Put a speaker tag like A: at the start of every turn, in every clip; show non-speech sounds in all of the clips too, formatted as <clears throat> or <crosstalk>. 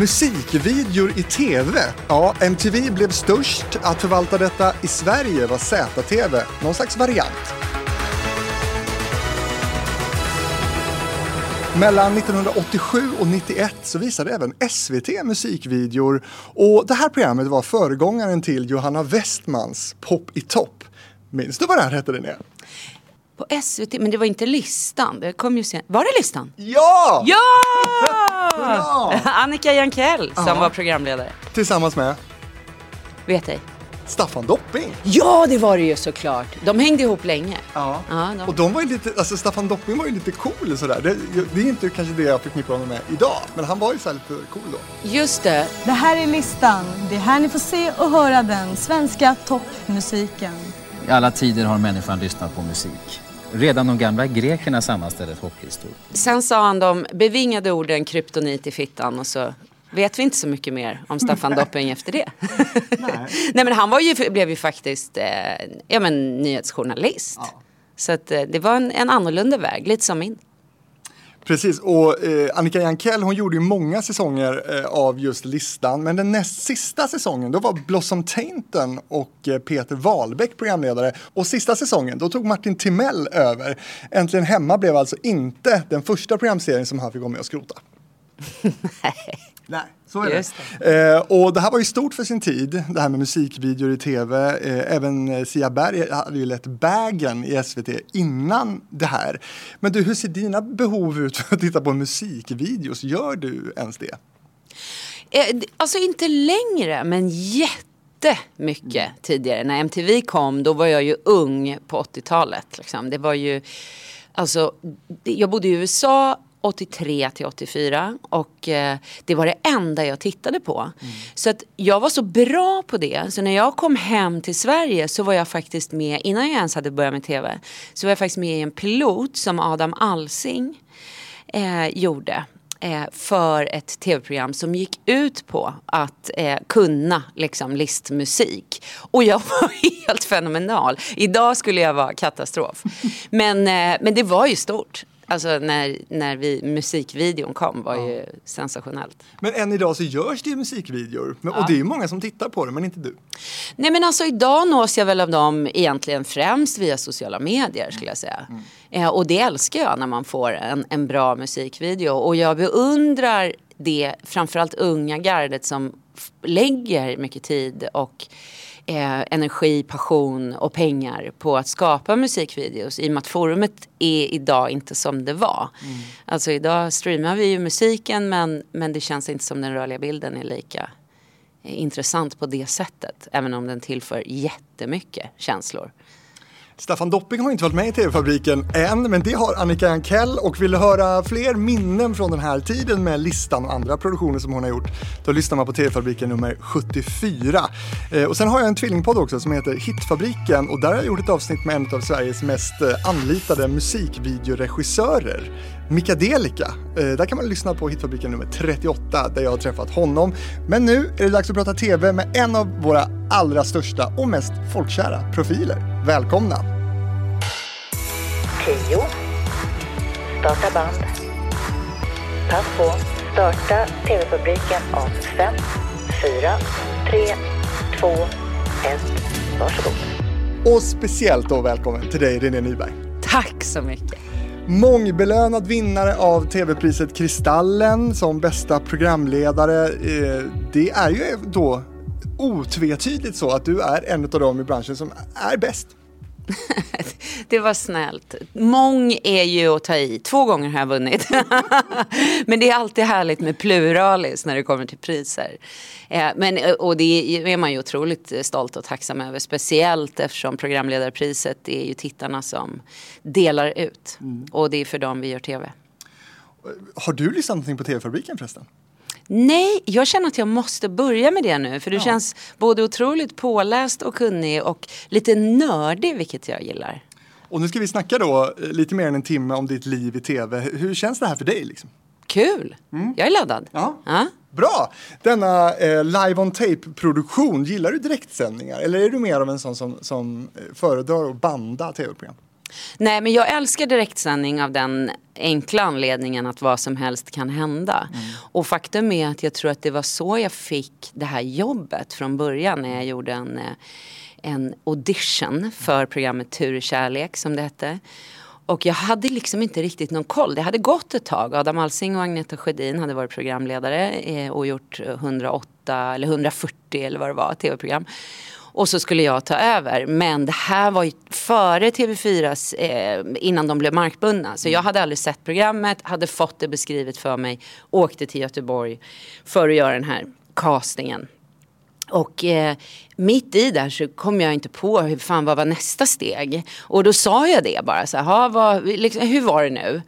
A: Musikvideor i TV. Ja, MTV blev störst. Att förvalta detta i Sverige var ZTV, någon slags variant. Mellan 1987 och 91 så visade även SVT musikvideor och det här programmet var föregångaren till Johanna Westmans Pop i topp. Minns du vad det här hette Linnea?
B: På SVT, men det var inte listan. Det kom ju sen. Var det listan?
A: Ja!
B: Ja! <laughs> <laughs> Annika Jankell som var programledare.
A: Tillsammans med
B: Vet ej.
A: Staffan Dopping.
B: Ja, det var det ju såklart. De hängde ihop länge.
A: Ja.
B: Ja, de-
A: Och de var ju lite, alltså Staffan Dopping var ju lite cool sådär. Det, det är inte kanske det jag förknippar honom med idag, men han var ju så här lite cool då.
B: Just det.
C: Det här är listan. Det är här ni får se och höra den svenska toppmusiken.
D: I alla tider har människan lyssnat på musik. Redan de gamla grekerna sammanställde topplistor.
B: Sen sa han de bevingade orden kryptonit i fittan och så vet vi inte så mycket mer om Staffan <laughs> Dopping efter det. <laughs> <laughs> Nej. men han var ju, blev ju faktiskt eh, ja, men, nyhetsjournalist. Så att, eh, det var en, en annorlunda väg, lite som min.
A: Precis, och eh, Annika Jankell hon gjorde ju många säsonger eh, av just listan. Men den näst sista säsongen då var Blossom Tainton och eh, Peter Wahlbeck programledare. Och sista säsongen då tog Martin Timell över. Äntligen hemma blev alltså inte den första programserien som han fick vara med och skrota. <laughs> Nej, så är
B: Just
A: det. Eh, och det här var ju stort för sin tid, det här med musikvideor i tv. Eh, även eh, Sia Berg hade ju lett Bagen i SVT innan det här. Men du, hur ser dina behov ut för att titta på musikvideos? Gör du ens det?
B: Eh, Alltså inte längre, men jättemycket tidigare. När MTV kom, då var jag ju ung på 80-talet. Liksom. Det var ju, alltså, jag bodde i USA 83 till 84 och eh, det var det enda jag tittade på. Så att jag var så bra på det, så när jag kom hem till Sverige så var jag faktiskt med, innan jag ens hade börjat med tv, så var jag faktiskt med i en pilot som Adam Alsing eh, gjorde eh, för ett tv-program som gick ut på att eh, kunna liksom, listmusik. Och jag <laughs> var helt fenomenal. Idag skulle jag vara katastrof. <laughs> Men, eh, men det var ju stort. Alltså när, när vi, musikvideon kom var ju sensationellt.
A: Men än idag så görs det ju musikvideor. Men, Och det är ju många som tittar på det, men inte du.
B: Nej men alltså idag nås jag väl av dem egentligen främst via sociala medier skulle jag säga. Eh, och det älskar jag när man får en, en bra musikvideo. Och jag beundrar det, framförallt unga gardet som lägger mycket tid och eh, energi, passion och pengar på att skapa musikvideos. I och med att forumet är idag inte som det var. Alltså idag streamar vi ju musiken men, men det känns inte som den rörliga bilden är lika eh, intressant på det sättet. Även om den tillför jättemycket känslor.
A: Staffan Dopping har inte varit med i TV-fabriken än, men det har Annika Jankell och vill du höra fler minnen från den här tiden med listan och andra produktioner som hon har gjort, då lyssnar man på TV-fabriken nummer 74. Eh, och sen har jag en tvillingpodd också som heter Hitfabriken och där har jag gjort ett avsnitt med en av Sveriges mest eh, anlitade musikvideoregissörer. Mikadelika. Eh, där kan man lyssna på Hitfabriken nummer 38 där jag har träffat honom. Men nu är det dags att prata TV med en av våra allra största och mest folkkära profiler. Välkomna!
E: 10. Starta band. Pass på. Starta TV-fabriken om 5, 4, 3, 2, 1. Varsågod.
A: Och speciellt då välkommen till dig René Nyberg.
B: Tack så mycket.
A: Mångbelönad vinnare av TV-priset Kristallen som bästa programledare. Eh, det är ju då otvetydigt så att du är en av dem i branschen som är bäst. <laughs>
B: Det var snällt. Mång är ju att ta i. Två gånger har jag vunnit. <laughs> Men det är alltid härligt med pluralis när det kommer till priser. Eh, Men, eh, och det är man ju otroligt stolt och tacksam över. Speciellt eftersom programledarpriset är ju tittarna som delar ut. Och det är för dem vi gör tv.
A: Har du lyssnat någonting på TV-fabriken förresten?
B: Nej, jag känner att jag måste börja med det nu. För du känns både otroligt påläst och kunnig och lite nördig, vilket jag gillar.
A: Och nu ska vi snacka då eh, lite mer än en timme om ditt liv i TV. Hur känns det här för dig? Liksom?
B: Kul! Jag är laddad.
A: Ja.
B: Ja.
A: Bra! Denna eh, live on tape-produktion, gillar du direktsändningar eller är du mer av en sån som, som eh, föredrar att banda tv-program?
B: Nej men jag älskar direktsändning av den enkla anledningen att vad som helst kan hända. Och faktum är att jag tror att det var så jag fick det här jobbet från början när jag gjorde en, eh, en audition för programmet Tur i kärlek som det hette. Och jag hade liksom inte riktigt någon koll. Det hade gått ett tag. Adam Alsing och Agneta Sjödin hade varit programledare eh, och gjort 108 eller 140 eller vad det var, tv-program. Och så skulle jag ta över. Men det här var ju före TV4, eh, innan de blev markbundna. Så jag hade aldrig sett programmet, hade fått det beskrivet för mig, åkte till Göteborg för att göra den här castingen. Och eh, mitt i där så kom jag inte på hur fan vad var nästa steg. Och då sa jag det bara så här, "Ha, vad, liksom, hur var det nu?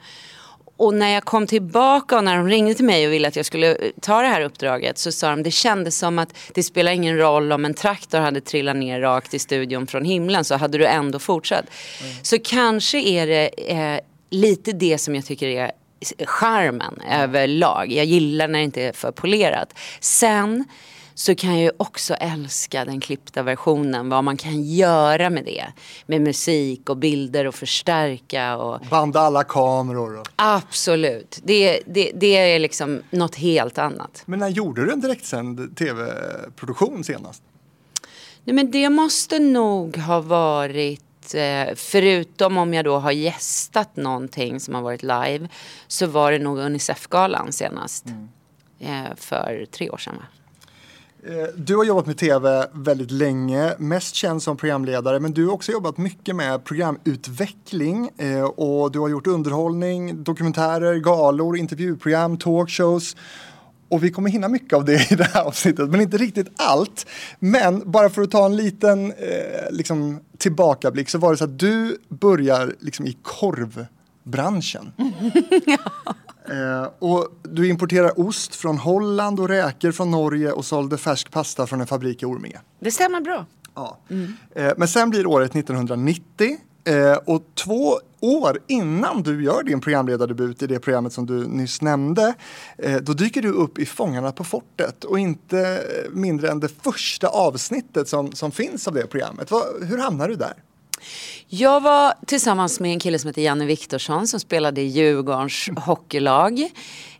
B: Och när jag kom tillbaka och när de ringde till mig och ville att jag skulle ta det här uppdraget så sa de det kändes som att det spelar ingen roll om en traktor hade trillat ner rakt i studion från himlen så hade du ändå fortsatt. Så kanske är det eh, lite det som jag tycker är charmen överlag. Jag gillar när det inte är för polerat. Sen så kan jag ju också älska den klippta versionen. Vad man kan göra med det. Med musik och bilder och förstärka. Och...
A: Banda alla kameror. Och...
B: Absolut. Det, det, det är liksom något helt annat.
A: Men när gjorde du en direktsänd tv-produktion senast?
B: Nej, men det måste nog ha varit eh, Förutom om jag då har gästat någonting som har varit live så var det nog Unicef-galan senast. Eh, för tre år sedan va?
A: Eh, Du har jobbat med tv väldigt länge, mest känd som programledare, men du har också jobbat mycket med programutveckling eh, och du har gjort underhållning, dokumentärer, galor, intervjuprogram, talkshows. Och vi kommer hinna mycket av det i det här avsnittet, men inte riktigt allt. Men bara för att ta en liten eh, liksom, tillbakablick så var det så att du börjar liksom, i korvbranschen. <laughs> <laughs> Eh, och du importerar ost från Holland och räkor från Norge och sålde färsk pasta från en fabrik i Orminge.
B: Det stämmer bra.
A: Ja. Eh, men sen blir året 1990 eh, och två år innan du gör din programledardebut i det programmet som du nyss nämnde, eh, då dyker du upp i Fångarna på fortet och inte mindre än det första avsnittet som, som finns av det programmet. Vad, hur hamnar du där?
B: Jag var tillsammans med en kille som heter Janne Viktorsson som spelade i Djurgårdens hockeylag.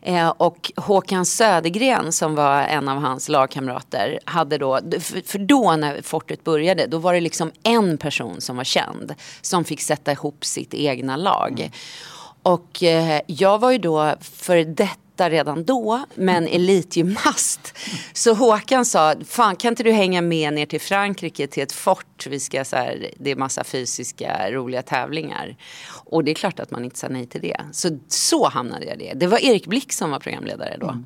B: Eh, och Håkan Södergren som var en av hans lagkamrater hade då, för, då när Fortet började, då var det liksom en person som var känd som fick sätta ihop sitt egna lag. Och eh, jag var ju då för detta redan då, men elitgymnast. Så Håkan sa, fan kan inte du hänga med ner till Frankrike till ett fort? Vi ska så här, det är massa fysiska roliga tävlingar. Och det är klart att man inte sa nej till det. Så, så hamnade jag i det. Det var Erik Blick som var programledare då.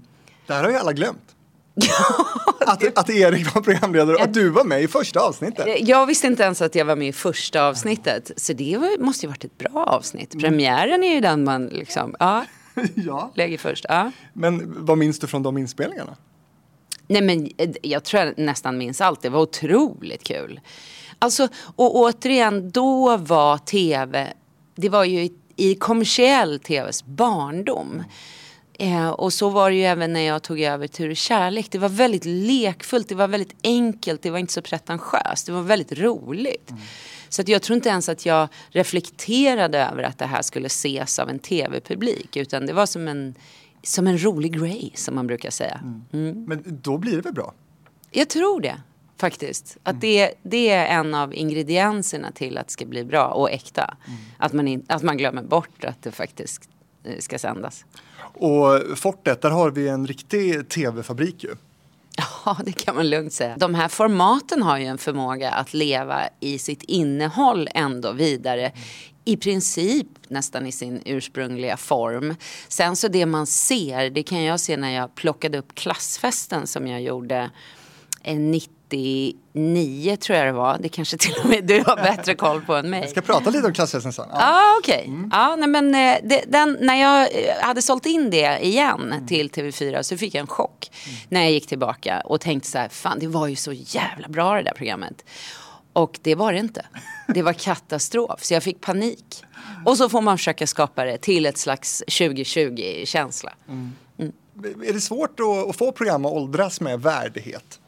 A: Det här har ju alla glömt. <laughs> att, att Erik var programledare och att du var med i första avsnittet.
B: Jag visste inte ens att jag var med i första avsnittet. Så det var, måste ju varit ett bra avsnitt. Premiären är ju den man liksom, ja, <laughs>
A: ja.
B: lägger först. Ja.
A: Men vad minns du från de inspelningarna?
B: Nej men eh, jag tror jag nästan minns allt. Det var otroligt kul. Alltså, och återigen, då var tv, det var ju i, i kommersiell tvs barndom. Eh, och så var det ju även när jag tog över Tur i kärlek. Det var väldigt lekfullt, det var väldigt enkelt, det var inte så pretentiöst. Det var väldigt roligt. Så att jag tror inte ens att jag reflekterade över att det här skulle ses av en tv-publik. Utan det var som en, som en rolig grej som man brukar säga. Mm.
A: Men då blir det väl bra?
B: Jag tror det faktiskt. Att det, det är en av ingredienserna till att det ska bli bra och äkta. Att, man in, att man glömmer bort att det faktiskt eh, ska sändas.
A: Och fortet, där har vi en riktig tv-fabrik ju.
B: Ja, det kan man lugnt säga. De här formaten har ju en förmåga att leva i sitt innehåll ändå vidare. I princip nästan i sin ursprungliga form. Sen så det man ser, det kan jag se när jag plockade upp klassfesten som jag gjorde eh, 90 89 tror jag det var. Det kanske till och med du har bättre koll på än mig.
A: Vi ska prata lite om klassresan sen.
B: Ja, ah, okej. Okay. Mm. Ah, när jag eh, hade sålt in det igen mm. till TV4 så fick jag en chock mm. när jag gick tillbaka och tänkte så här, fan det var ju så jävla bra det där programmet. Och det var det inte. Det var katastrof, så jag fick panik. Och så får man försöka skapa det till ett slags 2020-känsla. Mm. mm.
A: Är det svårt att få program att åldras med värdighet?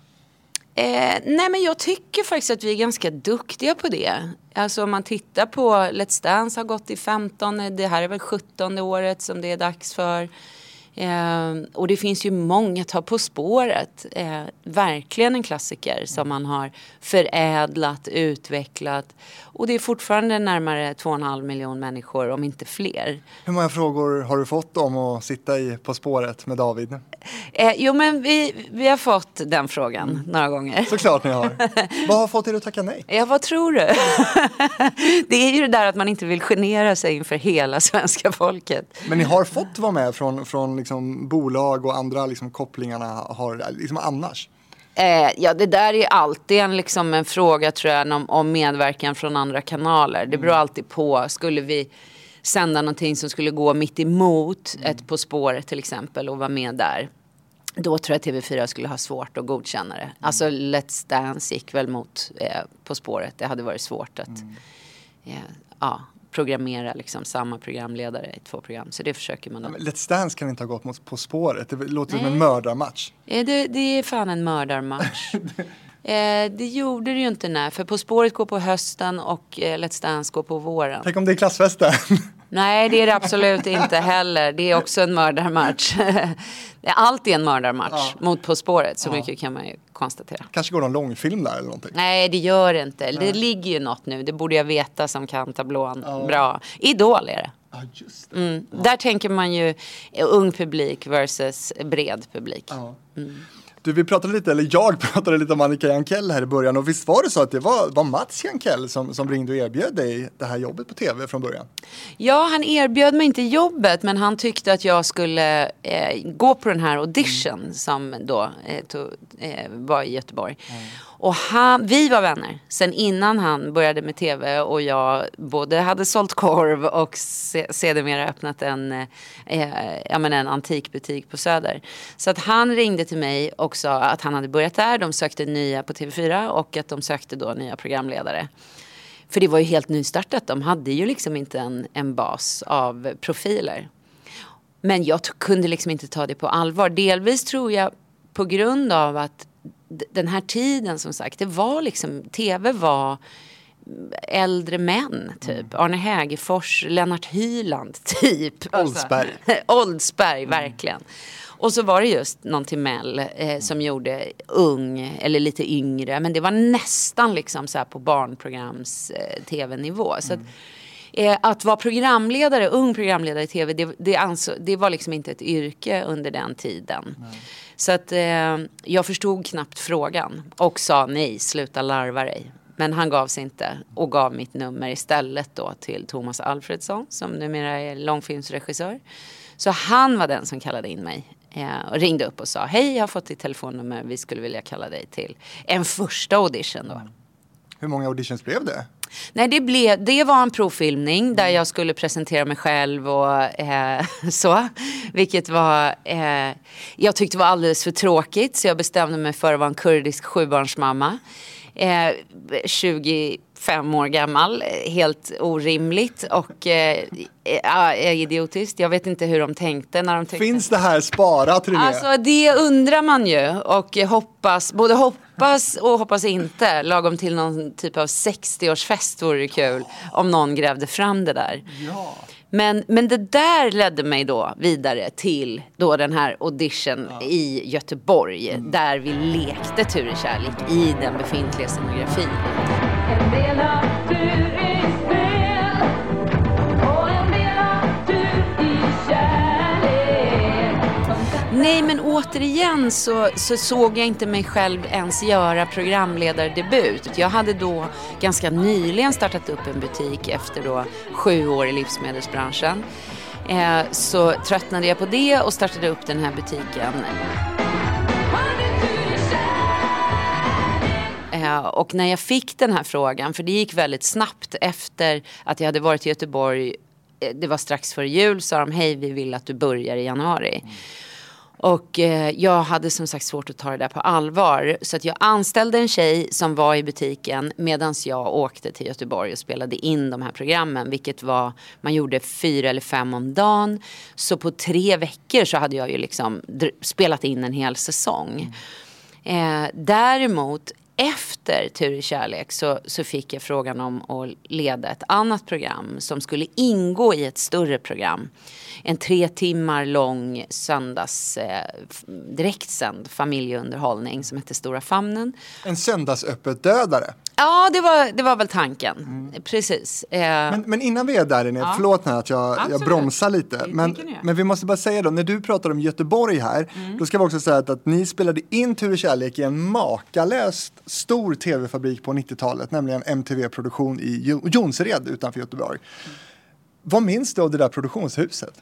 B: Eh, nej men jag tycker faktiskt att vi är ganska duktiga på det. Alltså om man tittar på Let's Dance har gått i 15, eh, det här är väl 17 året som det är dags för. Eh, och det finns ju många, ta På spåret, eh, verkligen en klassiker som man har förädlat, utvecklat. Och det är fortfarande närmare 2,5 miljoner människor, om inte fler.
A: Hur många frågor har du fått om att sitta i På spåret med David?
B: Eh, jo men vi, vi har fått den frågan några gånger.
A: Såklart ni har. <laughs> Vad har fått er att tacka nej?
B: Ja, vad tror du? <laughs> det är ju det där att man inte vill genera sig inför hela svenska folket.
A: Men ni har fått vara med från, från liksom bolag och andra liksom kopplingarna har, liksom annars?
B: Eh, ja, det där är alltid en, liksom, en fråga tror jag om, om medverkan från andra kanaler. Det beror alltid på. Skulle vi sända någonting som skulle gå mitt emot ett På spåret till exempel och vara med där. Då tror jag TV4 skulle ha svårt att godkänna det. Alltså Let's Dance gick väl mot eh, På spåret. Det hade varit svårt att eh, ja, programmera liksom samma programledare i två program. Så det försöker man. Då.
A: Men Let's Dance kan inte ha gått mot På spåret. Det låter som en mördarmatch.
B: Det, det är fan en mördarmatch. <laughs> eh, det gjorde det ju inte nej. För På spåret går på hösten och eh, Let's Dance går på våren.
A: Tänk om det är klassfesten.
B: Nej, det är det absolut inte heller. Det är också en mördarmatch. <laughs> Allt är en mördarmatch
A: Ja.
B: mot På spåret. Så mycket kan man ju konstatera.
A: Kanske går någon långfilm där eller någonting.
B: Nej, det gör det inte. Det ligger ju något nu. Det borde jag veta som kan tablån bra. Idol är det.
A: Ja, just det.
B: Mm. Där tänker man ju ung publik versus bred publik.
A: Ja. Du, vi pratade lite, eller jag <laughs> pratade lite om Annika Jankell här i början och visst var det så att det var, var Mats Jankell som, som ringde och erbjöd dig det här jobbet på tv från början?
B: Ja, han erbjöd mig inte jobbet men han tyckte att jag skulle eh, gå på den här audition som då eh, tog, eh, var i Göteborg. Och han, vi var vänner sen innan han började med tv och jag både hade sålt korv och se, sedermera öppnat en, eh, ja, men en antikbutik på Söder. Så att han ringde till mig och sa att han hade börjat där, de sökte nya på TV4 och att de sökte då nya programledare. För det var ju helt nystartat. De hade ju liksom inte en, en bas av profiler. Men jag kunde liksom inte ta det på allvar. Delvis tror jag på grund av att den här tiden som sagt, det var liksom, tv var äldre män typ. Arne Hägerfors, Lennart Hyland <laughs> typ.
A: Oldsberg.
B: Alltså, Oldsberg, <laughs> verkligen. Och så var det just någon Timell eh, som gjorde ung eller lite yngre. Men det var nästan liksom så här på barnprograms eh. Så att, eh, att vara programledare, ung programledare i tv, det, det, anså, det var liksom inte ett yrke under den tiden. Så att eh, jag förstod knappt frågan och sa nej, sluta larva dig. Men han gav sig inte och gav mitt nummer istället då till Thomas Alfredsson som numera är långfilmsregissör. Så han var den som kallade in mig eh, och ringde upp och sa hej jag har fått ditt telefonnummer, vi skulle vilja kalla dig till en första audition då.
A: Hur många auditions blev det?
B: Nej, det, blev, det var en provfilmning där jag skulle presentera mig själv och eh, <laughs> så. Vilket var, eh, jag tyckte var alldeles för tråkigt så jag bestämde mig för att vara en kurdisk sjubarnsmamma. Eh, 25 år gammal, eh, helt orimligt och eh, eh, idiotiskt. Jag vet inte hur de tänkte när de tänkte.
A: Finns det här sparat René?
B: Alltså det undrar man ju och hoppas, både hoppas och hoppas inte. Lagom till någon typ av 60-årsfest vore det kul om någon grävde fram det där.
A: Ja.
B: Men, men det där ledde mig då vidare till då den här audition i Göteborg. Där vi lekte tur i kärlek i den befintliga scenografin. Nej men återigen så, så såg jag inte mig själv ens göra programledardebut. Jag hade då ganska nyligen startat upp en butik efter då sju år i livsmedelsbranschen. Eh, så tröttnade jag på det och startade upp den här butiken. Och när jag fick den här frågan, för det gick väldigt snabbt efter att jag hade varit i Göteborg, eh, det var strax före jul, sa de hej vi vill att du börjar i januari. Och eh, jag hade som sagt svårt att ta det där på allvar. Så att jag anställde en tjej som var i butiken medan jag åkte till Göteborg och spelade in de här programmen. Vilket var, man gjorde fyra eller fem om dagen. Så på tre veckor så hade jag ju liksom spelat in en hel säsong. Eh, däremot efter Tur i kärlek så, så fick jag frågan om att leda ett annat program som skulle ingå i ett större program. En tre timmar lång söndags eh, direktsänd familjeunderhållning som hette Stora famnen.
A: En söndagsöppet-dödare.
B: Ja, det var, det var väl tanken. Precis. Eh,
A: Men, men innan vi är där inne, förlåt här att jag, jag bromsar lite. Men, men vi måste bara säga då, när du pratar om Göteborg här, då ska vi också säga att, att ni spelade in Tur i kärlek i en makalöst stor tv-fabrik på 90-talet, nämligen MTV Produktion i Jo- Jonsered utanför Göteborg. Vad minns du av det där produktionshuset?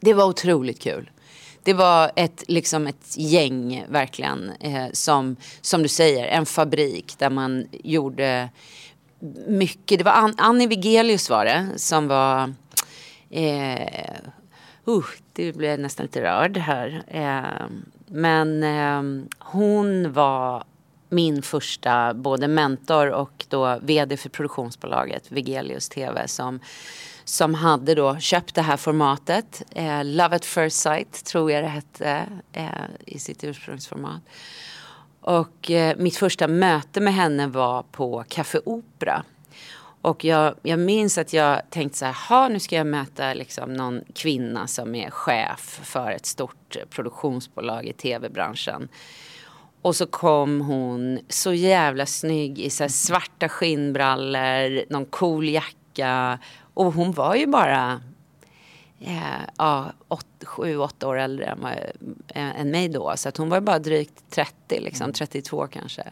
B: Det var otroligt kul. Det var ett, liksom ett gäng verkligen eh, som, som du säger, en fabrik där man gjorde mycket. Det var An- Annie Vigelius var det som var eh, uh, det blev nästan lite rörd här. Eh, men eh, hon var min första både mentor och då vd för produktionsbolaget Vigelius TV som, som hade då köpt det här formatet. Eh, Love at first sight tror jag det hette eh, i sitt ursprungsformat. Och eh, mitt första möte med henne var på Café Opera. Och jag, jag minns att jag tänkte så här, nu ska jag möta liksom någon kvinna som är chef för ett stort produktionsbolag i tv-branschen. Och så kom hon så jävla snygg i så här svarta skinnbrallor, någon cool jacka. Och hon var ju bara eh, ja, åt, sju, åtta år äldre än, vad- eh, än mig då. Så att hon var bara drygt 30, liksom, 32 kanske.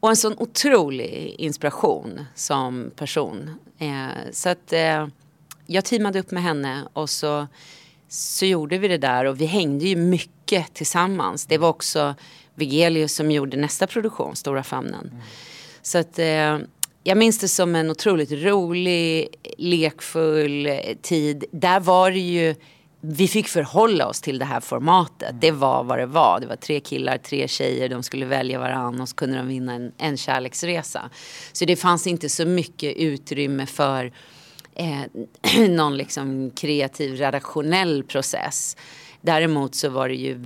B: Och en sån otrolig inspiration som person. Eh, så att eh, jag teamade upp med henne och så, så gjorde vi det där och vi hängde ju mycket tillsammans. Det var också Vigelius som gjorde nästa produktion, Stora famnen. Så att eh, jag minns det som en otroligt rolig, lekfull tid. Där var det ju vi fick förhålla oss till det här formatet. Det var vad det var. Det var tre killar, tre tjejer, de skulle välja varann och så kunde de vinna en, en kärleksresa. Så det fanns inte så mycket utrymme för eh, <clears throat> någon liksom kreativ redaktionell process. Däremot så var det ju,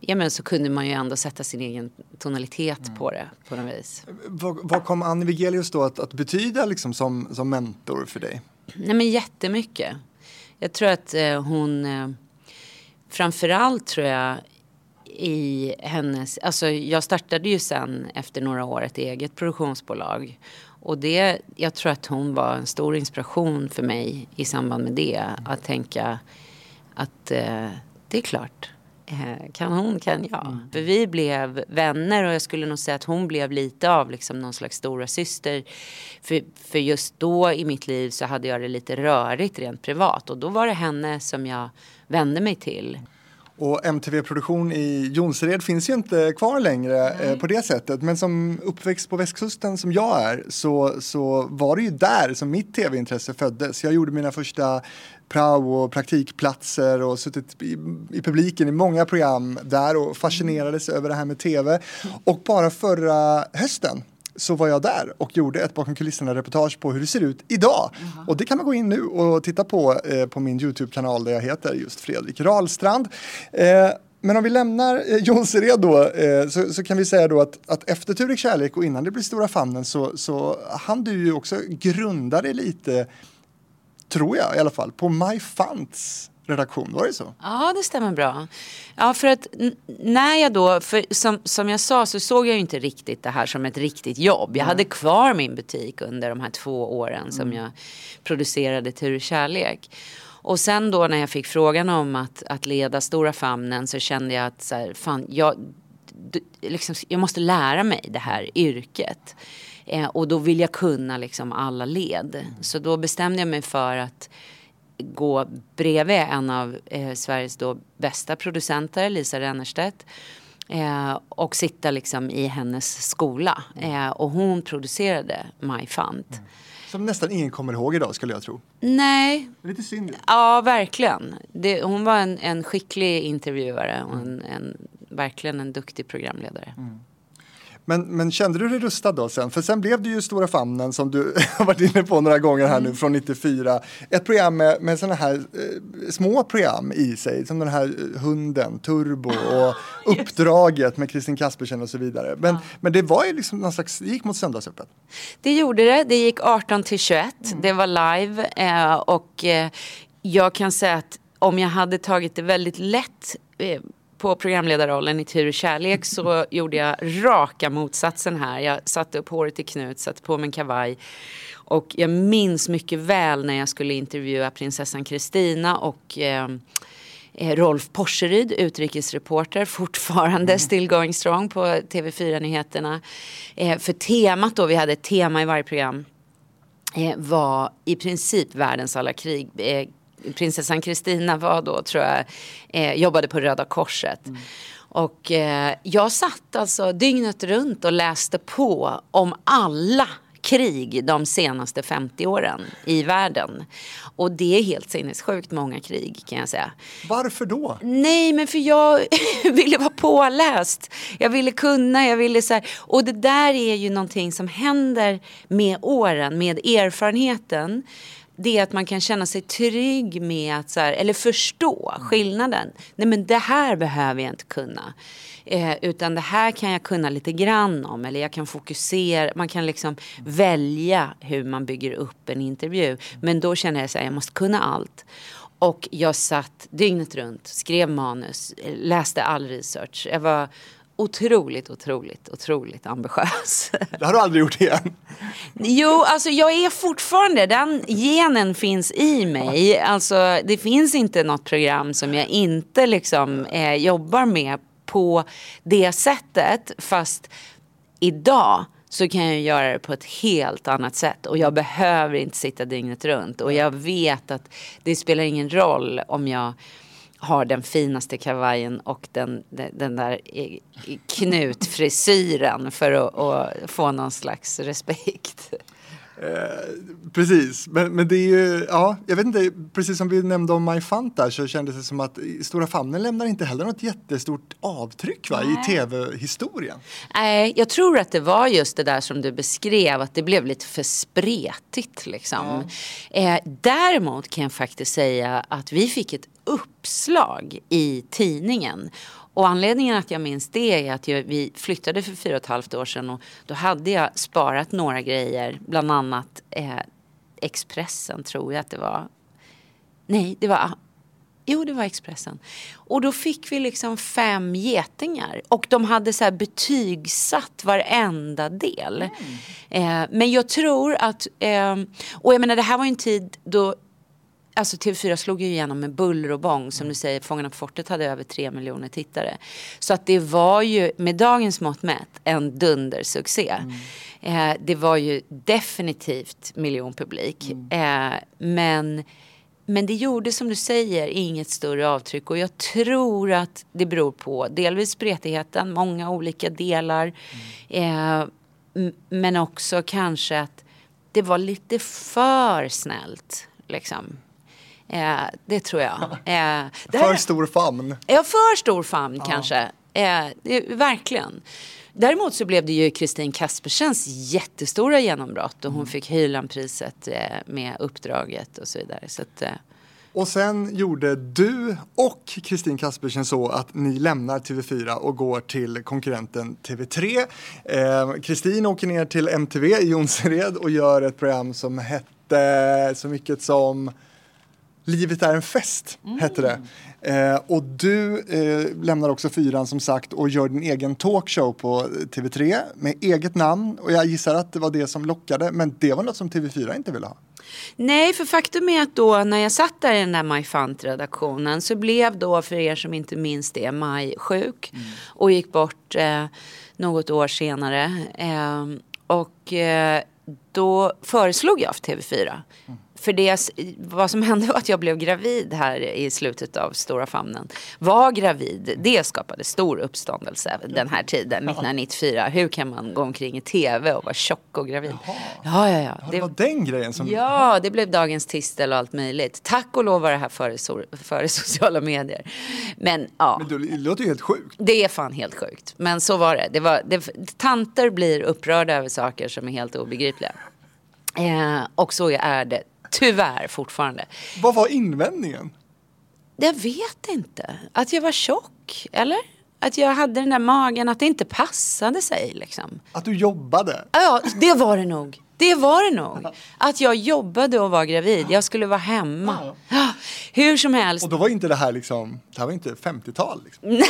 B: ja men så kunde man ju ändå sätta sin egen tonalitet på det på något vis.
A: Vad, vad kom Annie Wigelius då att, att betyda liksom som, som mentor för dig?
B: Nej men jättemycket. Jag tror att eh, hon eh, framförallt tror jag i hennes, alltså jag startade ju sen efter några år ett eget produktionsbolag. Och det, jag tror att hon var en stor inspiration för mig i samband med det. Att tänka att eh, det är klart, kan hon kan jag. För vi blev vänner och jag skulle nog säga att hon blev lite av liksom någon slags stora syster. För, för just då i mitt liv så hade jag det lite rörigt rent privat. Och då var det henne som jag vände mig till.
A: Och MTV-produktion i Jonsered finns ju inte kvar längre eh, på det sättet. Men som uppväxt på västkusten som jag är så, så var det ju där som mitt tv-intresse föddes. Jag gjorde mina första prao och praktikplatser och suttit i, i publiken i många program där och fascinerades över det här med tv. Och bara förra hösten så var jag där och gjorde ett bakom kulisserna-reportage på hur det ser ut idag. Och det kan man gå in nu och titta på eh, på min YouTube-kanal där jag heter just Fredrik Rahlstrand. Eh, men om vi lämnar eh, Jonsered då eh, så, så kan vi säga då att, att efter Tur i kärlek och innan det blir Stora famnen så, så hann du ju också grunda dig lite, tror jag i alla fall, på My Funts redaktion. Var det så?
B: Ja, det stämmer bra. Ja, för att när jag då, för som, som jag sa så såg jag ju inte riktigt det här som ett riktigt jobb. Jag hade kvar min butik under de här två åren som jag producerade Tur och kärlek. Och sen då när jag fick frågan om att, att leda Stora famnen så kände jag att så här, fan, jag, liksom, jag måste lära mig det här yrket. Eh, och då vill jag kunna liksom alla led. Så då bestämde jag mig för att gå bredvid en av eh, Sveriges då bästa producenter, Lisa Rennerstedt. Eh, och sitta liksom i hennes skola. Eh, och hon producerade My Fund.
A: Som nästan ingen kommer ihåg idag skulle jag tro.
B: Nej,
A: Lite synd.
B: ja verkligen. Det, hon var en, en skicklig intervjuare och en, en, verkligen en duktig programledare.
A: Men, men kände du dig rustad då sen? För sen blev det ju Stora famnen som du <laughs> har varit inne på några gånger här
B: Mm.
A: nu från 94. Ett program med, med sådana här eh, små program i sig, som den här eh, hunden, Turbo och Uppdraget med Kristin Kaspersen och så vidare. Men, men det var ju liksom någon slags, det gick mot söndagsöppet.
B: Det gjorde det. Det gick 18 till 21. Det var live. Eh, och eh, jag kan säga att om jag hade tagit det väldigt lätt eh, på programledarrollen i Tur och kärlek så gjorde jag raka motsatsen här. Jag satte upp håret i knut, satte på mig en kavaj. Och jag minns mycket väl när jag skulle intervjua prinsessan Kristina och eh, eh, Rolf Porseryd, utrikesreporter, fortfarande still going strong på TV4-nyheterna. Eh, för temat då, vi hade ett tema i varje program, eh, var i princip världens alla krig. Prinsessan Kristina var då, tror jag, eh, jobbade på Röda Korset. Och eh, jag satt alltså dygnet runt och läste på om alla krig de senaste 50 åren i världen. Och det är helt sinnessjukt många krig kan jag säga.
A: Varför då?
B: Nej, men för jag <laughs> ville vara påläst. Jag ville kunna, jag ville så här. Och det där är ju någonting som händer med åren, med erfarenheten. Det är att man kan känna sig trygg med att så här, eller förstå skillnaden. Nej men det här behöver jag inte kunna. Eh, utan det här kan jag kunna lite grann om. Eller jag kan fokusera, man kan liksom välja hur man bygger upp en intervju. Men då känner jag så här, jag måste kunna allt. Och jag satt dygnet runt, skrev manus, eh, läste all research. Jag var otroligt, otroligt, otroligt ambitiös.
A: Det har du aldrig gjort igen.
B: Jo, alltså jag är fortfarande, den genen finns i mig. Alltså det finns inte något program som jag inte liksom eh, jobbar med på det sättet. Fast idag så kan jag göra det på ett helt annat sätt. Och jag behöver inte sitta dygnet runt. Och jag vet att det spelar ingen roll om jag har den finaste kavajen och den, den, den där knutfrisyren för att, att få någon slags respekt.
A: Precis, men, men det är ju, ja, jag vet inte, precis som vi nämnde om My Fanta så kändes det som att Stora Famnen lämnar inte heller något jättestort avtryck va, i tv-historien.
B: Nej, jag tror att det var just det där som du beskrev, att det blev lite för spretigt liksom. Eh, däremot kan jag faktiskt säga att vi fick ett uppslag i tidningen. Och anledningen att jag minns det är att jag, vi flyttade för fyra och ett halvt år sedan och då hade jag sparat några grejer, bland annat eh, Expressen tror jag att det var. Nej, det var Jo, det var Expressen. Och då fick vi liksom fem getingar. Och de hade så här betygsatt varenda del. Eh, men jag tror att... Eh, och jag menar, det här var ju en tid då... Alltså TV4 slog ju igenom med buller och bång. Som du säger, Fångarna på fortet hade över tre miljoner tittare. Så att det var ju, med dagens mått mätt, en dundersuccé. Eh, det var ju definitivt miljonpublik. Eh, men... Men det gjorde som du säger inget större avtryck och jag tror att det beror på delvis spretigheten, många olika delar. Eh, m- men också kanske att det var lite för snällt. Liksom. Eh, det tror jag. Eh,
A: För stor famn.
B: Ja, för stor famn kanske. Eh, verkligen. Däremot så blev det ju Kristin Kaspersens jättestora genombrott och hon fick Hylandpriset eh, med uppdraget och så vidare. Så att, eh,
A: Och sen gjorde du och Kristin Kaspersen så att ni lämnar TV4 och går till konkurrenten TV3. Eh, Kristin åker ner till MTV i Jonsered och gör ett program som hette så mycket som Livet är en fest, hette det. Eh, och du eh, lämnar också fyran som sagt och gör din egen talkshow på TV3 med eget namn. Och jag gissar att det var det som lockade, men det var något som TV4 inte ville ha.
B: Nej, för faktum är att då när jag satt där i den där Maj Fant-redaktionen så blev då, för er som inte minns det, Maj sjuk och gick bort eh, något år senare. Eh, och eh, då föreslog jag för TV4. För det, vad som <laughs> hände var att jag blev gravid här i slutet av Stora famnen. Var gravid, det skapade stor uppståndelse den här tiden, 1994. Hur kan man gå omkring i tv och vara tjock och gravid? Ja, ja, ja.
A: Ja, det var den grejen som...
B: Ja, det blev dagens tistel och allt möjligt. Tack och lov var det här före, so- före <laughs> sociala medier. Men ja,
A: Men du, det låter ju helt sjukt.
B: det är fan helt sjukt. Men så var det. det, var, det tanter blir upprörda över saker som är helt obegripliga. Eh, och så är det tyvärr fortfarande.
A: Vad var invändningen?
B: Jag vet inte. Att jag var tjock, eller? Att jag hade den där magen, att det inte passade sig liksom.
A: Att du jobbade?
B: Ja, det var det nog. Det var det nog. Att jag jobbade och var gravid. Jag skulle vara hemma. <gasps> Hur som helst.
A: Och då var inte det här liksom, det här var inte 50-tal liksom. <laughs>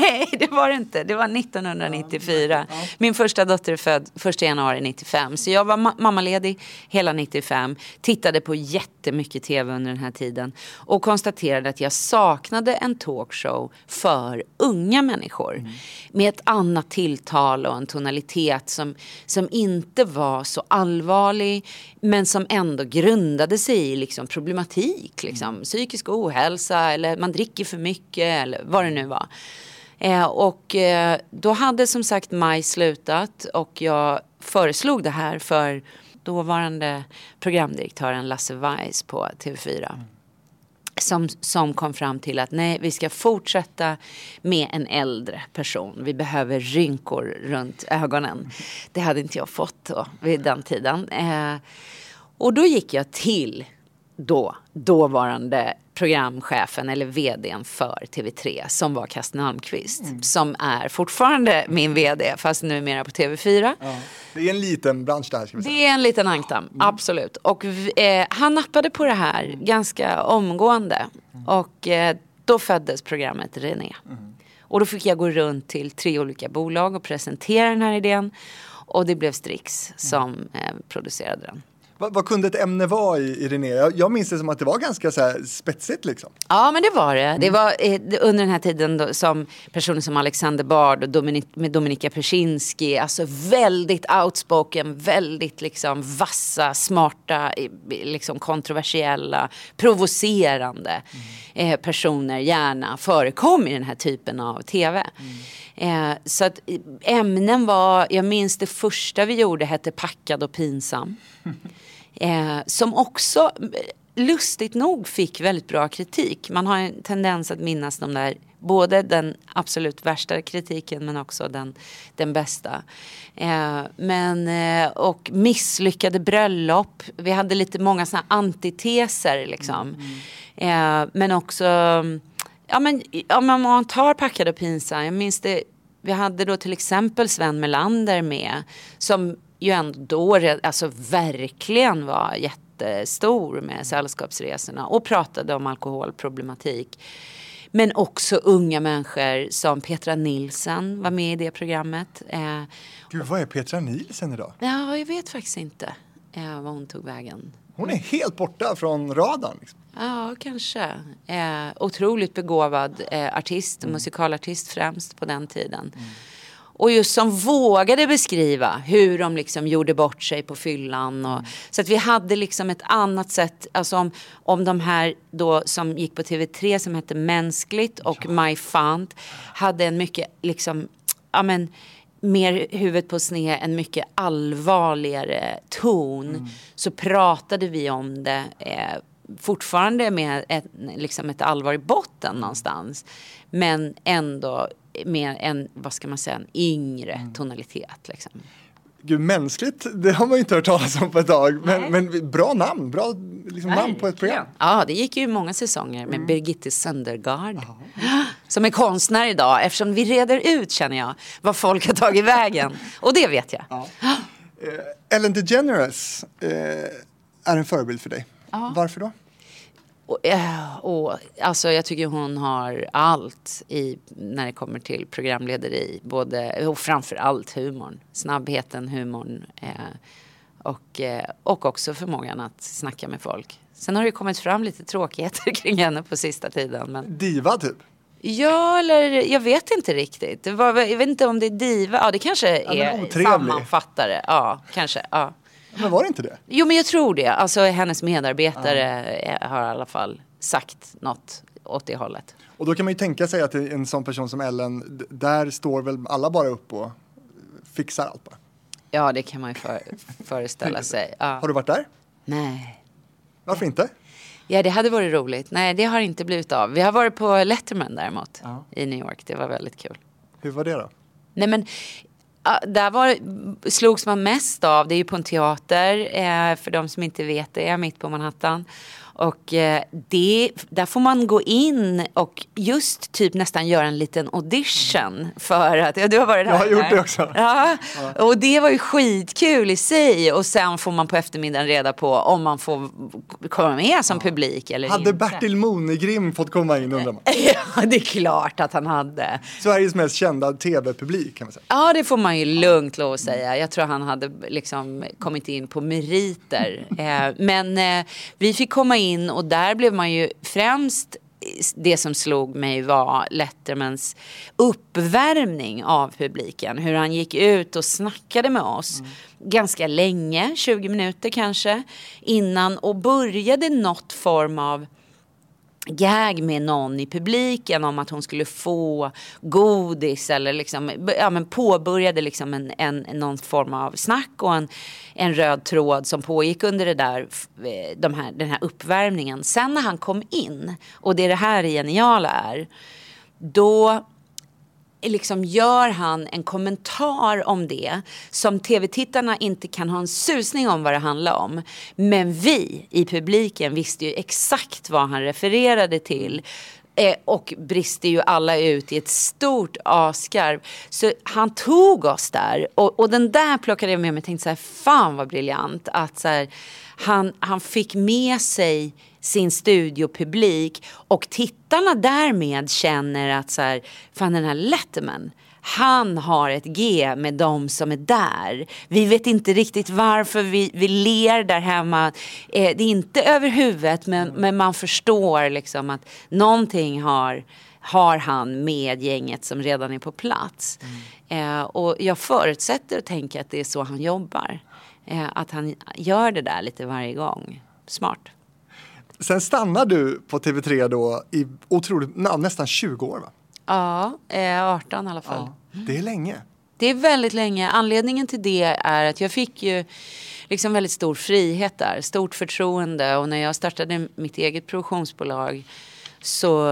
B: Nej, det var det inte. Det var 1994. Min första dotter är född 1 januari 95. Så jag var ma- mammaledig hela 95. Tittade på jättemycket tv under den här tiden. Och konstaterade att jag saknade en talkshow för unga människor. Med ett annat tilltal och en tonalitet som, som inte var så allvarlig. Men som ändå grundade sig i liksom, problematik. Liksom. Psykisk ohälsa eller man dricker för mycket eller vad det nu var. Eh, och eh, då hade som sagt maj slutat och jag föreslog det här för dåvarande programdirektören Lasse Weiss på TV4. Som, som kom fram till att nej, vi ska fortsätta med en äldre person. Vi behöver rynkor runt ögonen. Det hade inte jag fått då, vid den tiden. Eh, och då gick jag till då, dåvarande programchefen eller vdn för TV3 som var Karsten Almqvist. Som är fortfarande min vd fast numera på TV4.
A: Det är en liten bransch det här ska vi säga.
B: Det är en liten ankdamm, absolut. Och eh, han nappade på det här ganska omgående. Och eh, då föddes programmet René. Och då fick jag gå runt till tre olika bolag och presentera den här idén. Och det blev Strix som eh, producerade den.
A: Vad, vad kunde ett ämne vara i, i René? Jag, jag minns det som att det var ganska så här spetsigt liksom.
B: Ja, men det var det. Det var eh, under den här tiden då, som personer som Alexander Bard och Dominik, med Dominika Persinski, alltså väldigt outspoken, väldigt liksom vassa, smarta, liksom kontroversiella, provocerande eh, personer gärna förekom i den här typen av tv. Eh, så att eh, ämnen var, jag minns det första vi gjorde hette Packad och pinsam. <laughs> Eh, som också eh, lustigt nog fick väldigt bra kritik. Man har en tendens att minnas de där, både den absolut värsta kritiken men också den, den bästa. Eh, men, eh, och misslyckade bröllop. Vi hade lite många sådana antiteser liksom. Eh, men också, ja, men om man tar Packad och pinsam, jag minns det vi hade då till exempel Sven Melander med som ju ändå då alltså verkligen var jättestor med sällskapsresorna och pratade om alkoholproblematik. Men också unga människor som Petra Nilsen var med i det programmet. Eh,
A: Gud, vad är Petra Nielsen idag?
B: ja, jag vet faktiskt inte eh, var hon tog vägen.
A: Hon är helt borta från radarn. Liksom.
B: Ja, kanske. Eh, otroligt begåvad eh, artist, musikalartist främst på den tiden. Och just som vågade beskriva hur de liksom gjorde bort sig på fyllan. Och, Så att vi hade liksom ett annat sätt, alltså om, om de här då som gick på TV3 som hette Mänskligt och My Fant hade en mycket liksom, ja men mer huvudet på sned, en mycket allvarligare ton. Så pratade vi om det eh, fortfarande med ett, liksom ett allvar i botten någonstans. Men ändå med en, vad ska man säga, en yngre tonalitet. Liksom.
A: Gud, mänskligt, det har man ju inte hört talas om på ett tag. Men, men bra namn, bra liksom, namn på ett program.
B: Ja, det gick ju många säsonger med Birgitte Söndergaard. <gasps> Som är konstnär idag eftersom vi reder ut känner jag vad folk har tagit vägen. <laughs> Och det vet jag.
A: Ellen DeGeneres eh, är en förebild för dig. Varför då?
B: Och, eh, och, alltså jag tycker hon har allt i, när det kommer till programlederi. Både, och framför allt humorn. Snabbheten, humorn. Eh, och, eh, och också förmågan att snacka med folk. Sen har det kommit fram lite tråkigheter <laughs> kring henne på sista tiden. Men...
A: Diva typ.
B: Ja, eller jag vet inte riktigt. Var, jag vet inte om det är diva. Ja, det kanske är
A: otrevlig.
B: sammanfattare. Ja, kanske. Ja.
A: Men var det inte det?
B: Jo men jag tror det. Alltså hennes medarbetare eh, har i alla fall sagt något åt det hållet.
A: Och då kan man ju tänka sig att en sån person som Ellen, där står väl alla bara upp och fixar allt bara.
B: Ja det kan man ju för, <laughs> föreställa sig. Ja.
A: Har du varit där?
B: Nej.
A: Varför inte?
B: Ja det hade varit roligt. Nej det har inte blivit av. Vi har varit på Letterman däremot.
A: Ja.
B: I New York. Det var väldigt kul.
A: Hur var det då?
B: Nej men ja, där var, slogs man mest av, det är ju på en teater, eh, för de som inte vet det, mitt på Manhattan. Och eh, det, där får man gå in och just typ nästan göra en liten audition för att, ja du har varit där.
A: Jag har gjort
B: eller?
A: det också.
B: Ja, och det var ju skitkul i sig och sen får man på eftermiddagen reda på om man får komma med som publik eller
A: Hade
B: inte.
A: Bertil Monegrim fått komma in undrar man? <laughs>
B: Ja, det är klart att han hade.
A: Sveriges mest kända tv-publik kan man säga.
B: Ja, det får man ju lugnt lov att säga. Jag tror han hade liksom kommit in på meriter. <laughs> Eh, men eh, vi fick komma in och där blev man ju främst det som slog mig var Lettermans uppvärmning av publiken. Hur han gick ut och snackade med oss ganska länge, 20 minuter kanske, innan och började något form av gag med någon i publiken om att hon skulle få godis eller liksom, ja, men påbörjade liksom en, en, någon form av snack och en, en röd tråd som pågick under det där, eh, de här, den här uppvärmningen. Sen när han kom in, och det är det här det geniala är, då liksom gör han en kommentar om det som tv-tittarna inte kan ha en susning om vad det handlar om. Men vi i publiken visste ju exakt vad han refererade till. Eh, och brister ju alla ut i ett stort askarv. Så han tog oss där. Och, och den där plockade jag med mig och tänkte så här, fan vad briljant. Att så här, han, han fick med sig sin studiopublik och tittarna därmed känner att så här, fan den här Letterman, han har ett G med de som är där. Vi vet inte riktigt varför vi, vi ler där hemma. Eh, det är inte över huvudet men, men man förstår liksom att någonting har, har han med gänget som redan är på plats. Eh, och jag förutsätter och tänker att det är så han jobbar. Eh, att han gör det där lite varje gång. Smart.
A: Sen stannar du på TV3 då i otroligt, nästan 20 år va?
B: Ja, eh, 18 i alla fall.
A: Det är länge.
B: Det är väldigt länge. Anledningen till det är att jag fick ju liksom väldigt stor frihet där, stort förtroende och när jag startade mitt eget produktionsbolag så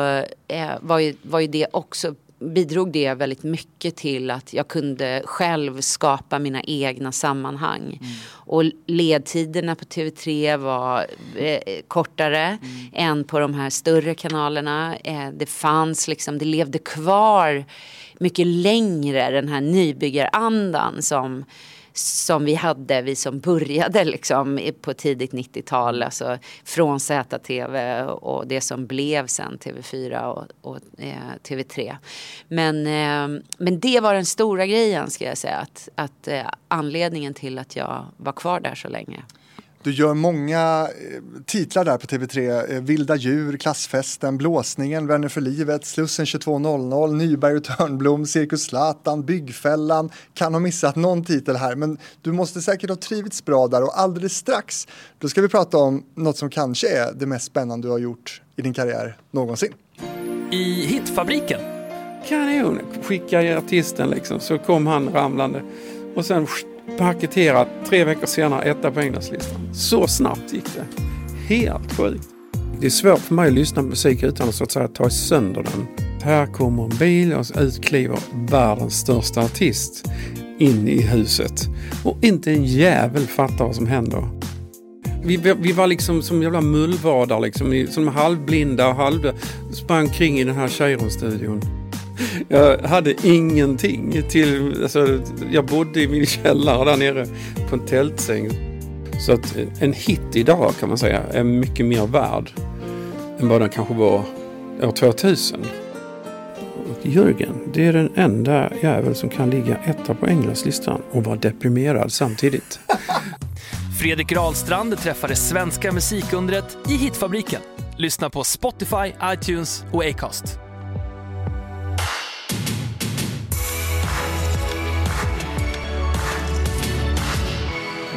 B: eh, var, ju, var ju det också bidrog det väldigt mycket till att jag kunde själv skapa mina egna sammanhang. Och ledtiderna på TV3 var eh, kortare än på de här större kanalerna. Eh, det fanns liksom, det levde kvar mycket längre den här nybyggarandan som som vi hade, vi som började liksom på tidigt 90-tal, alltså från ZTV och det som blev sen TV4 och, och eh, TV3. Men, eh, men det var den stora grejen ska jag säga, att, att eh, anledningen till att jag var kvar där så länge.
A: Du gör många eh, titlar där på TV3. Eh, Vilda djur, Klassfesten, Blåsningen, Vänner för livet, Slussen 22.00, Nyberg och Törnblom, Cirkus Zlatan, Byggfällan. Kan ha missat någon titel här, men du måste säkert ha trivits bra där och alldeles strax då ska vi prata om något som kanske är det mest spännande du har gjort i din karriär någonsin.
F: I Hitfabriken.
G: kanon, skickade artisten liksom. Så kom han ramlande. Och sen paketerat, tre veckor senare etta på Englandslistan. Så snabbt gick det. Helt sjukt. Det är svårt för mig att lyssna på musik utan att så att säga ta sönder den. Här kommer en bil och så ut kliver världens största artist in i huset. Och inte en jävel fattar vad som händer. Vi, vi var liksom som jävla mullvadar liksom, som halvblinda och halv... Sprang kring i den här Cheiron-studion. Jag hade ingenting till... Alltså, jag bodde i min <laughs> källare där nere på en tältsäng. Så att en hit idag kan man säga är mycket mer värd än vad den kanske var år 2000. Och Jörgen, det är den enda jävel som kan ligga etta på Englandslistan och vara deprimerad samtidigt. <laughs>
F: Fredrik Rahlstrand träffade svenska musikundret i Hitfabriken. Lyssna på Spotify, iTunes och Acast.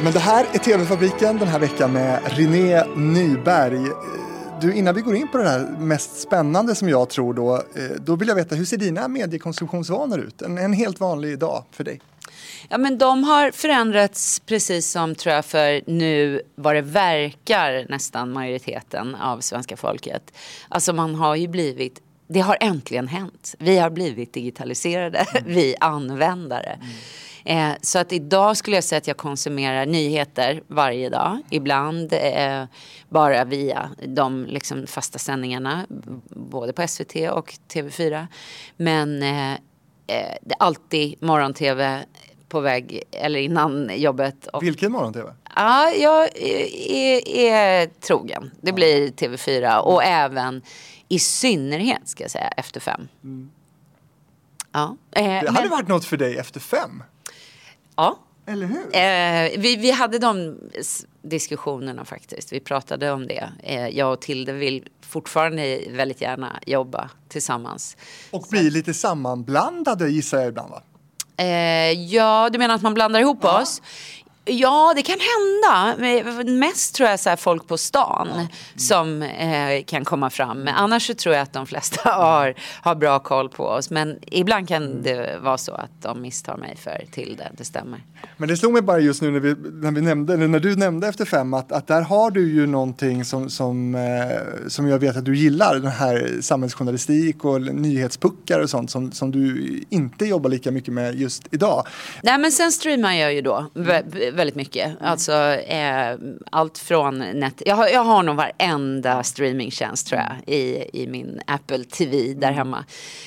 A: Men det här är TV-fabriken den här veckan med René Nyberg. Du, innan vi går in på det här mest spännande som jag tror då, eh, då vill jag veta hur ser dina mediekonsumtionsvanor ut? En, en helt vanlig dag för dig.
B: Ja men de har förändrats precis som tror jag för nu vad det verkar nästan majoriteten av svenska folket. Alltså man har ju blivit det har äntligen hänt. Vi har blivit digitaliserade, <laughs> vi användare. Eh, så att idag skulle jag säga att jag konsumerar nyheter varje dag. Ibland eh, bara via de liksom, fasta sändningarna, både på SVT och TV4. Men eh, eh, det är alltid morgon-TV på väg, eller innan jobbet. Och,
A: Vilken morgon-TV?
B: Ja, jag är, är trogen. Det blir TV4 och även i synnerhet ska jag säga efter fem. Ja, eh,
A: Det hade
B: men-
A: varit något för dig efter fem.
B: Ja.
A: Eller hur?
B: Eh, vi, vi hade de diskussionerna faktiskt. Vi pratade om det. Eh, jag och Tilde vill fortfarande väldigt gärna jobba tillsammans.
A: Och blir lite sammanblandade gissar jag ibland va?
B: Eh, ja, du menar att man blandar ihop oss? Ja, det kan hända. Men Mest tror jag så folk på stan som eh, kan komma fram. Men annars så tror jag att de flesta <laughs> har, har bra koll på oss. Men ibland kan det vara så att de misstar mig för Tilde. Det stämmer.
A: Men det slog mig bara just nu när, vi, när, vi nämnde, eller när du nämnde efter fem att, att där har du ju någonting som, som, eh, som jag vet att du gillar. Den här samhällsjournalistik och nyhetspuckar och sånt som, som du inte jobbar lika mycket med just idag.
B: Nej men sen streamar jag ju då vä- väldigt mycket. Alltså eh, allt från net. Jag har, jag har nog varenda streamingtjänst tror jag i, i min Apple TV där hemma.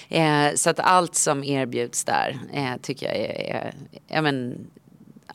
B: Eh, så att allt som erbjuds där eh, tycker jag är, är ja, men,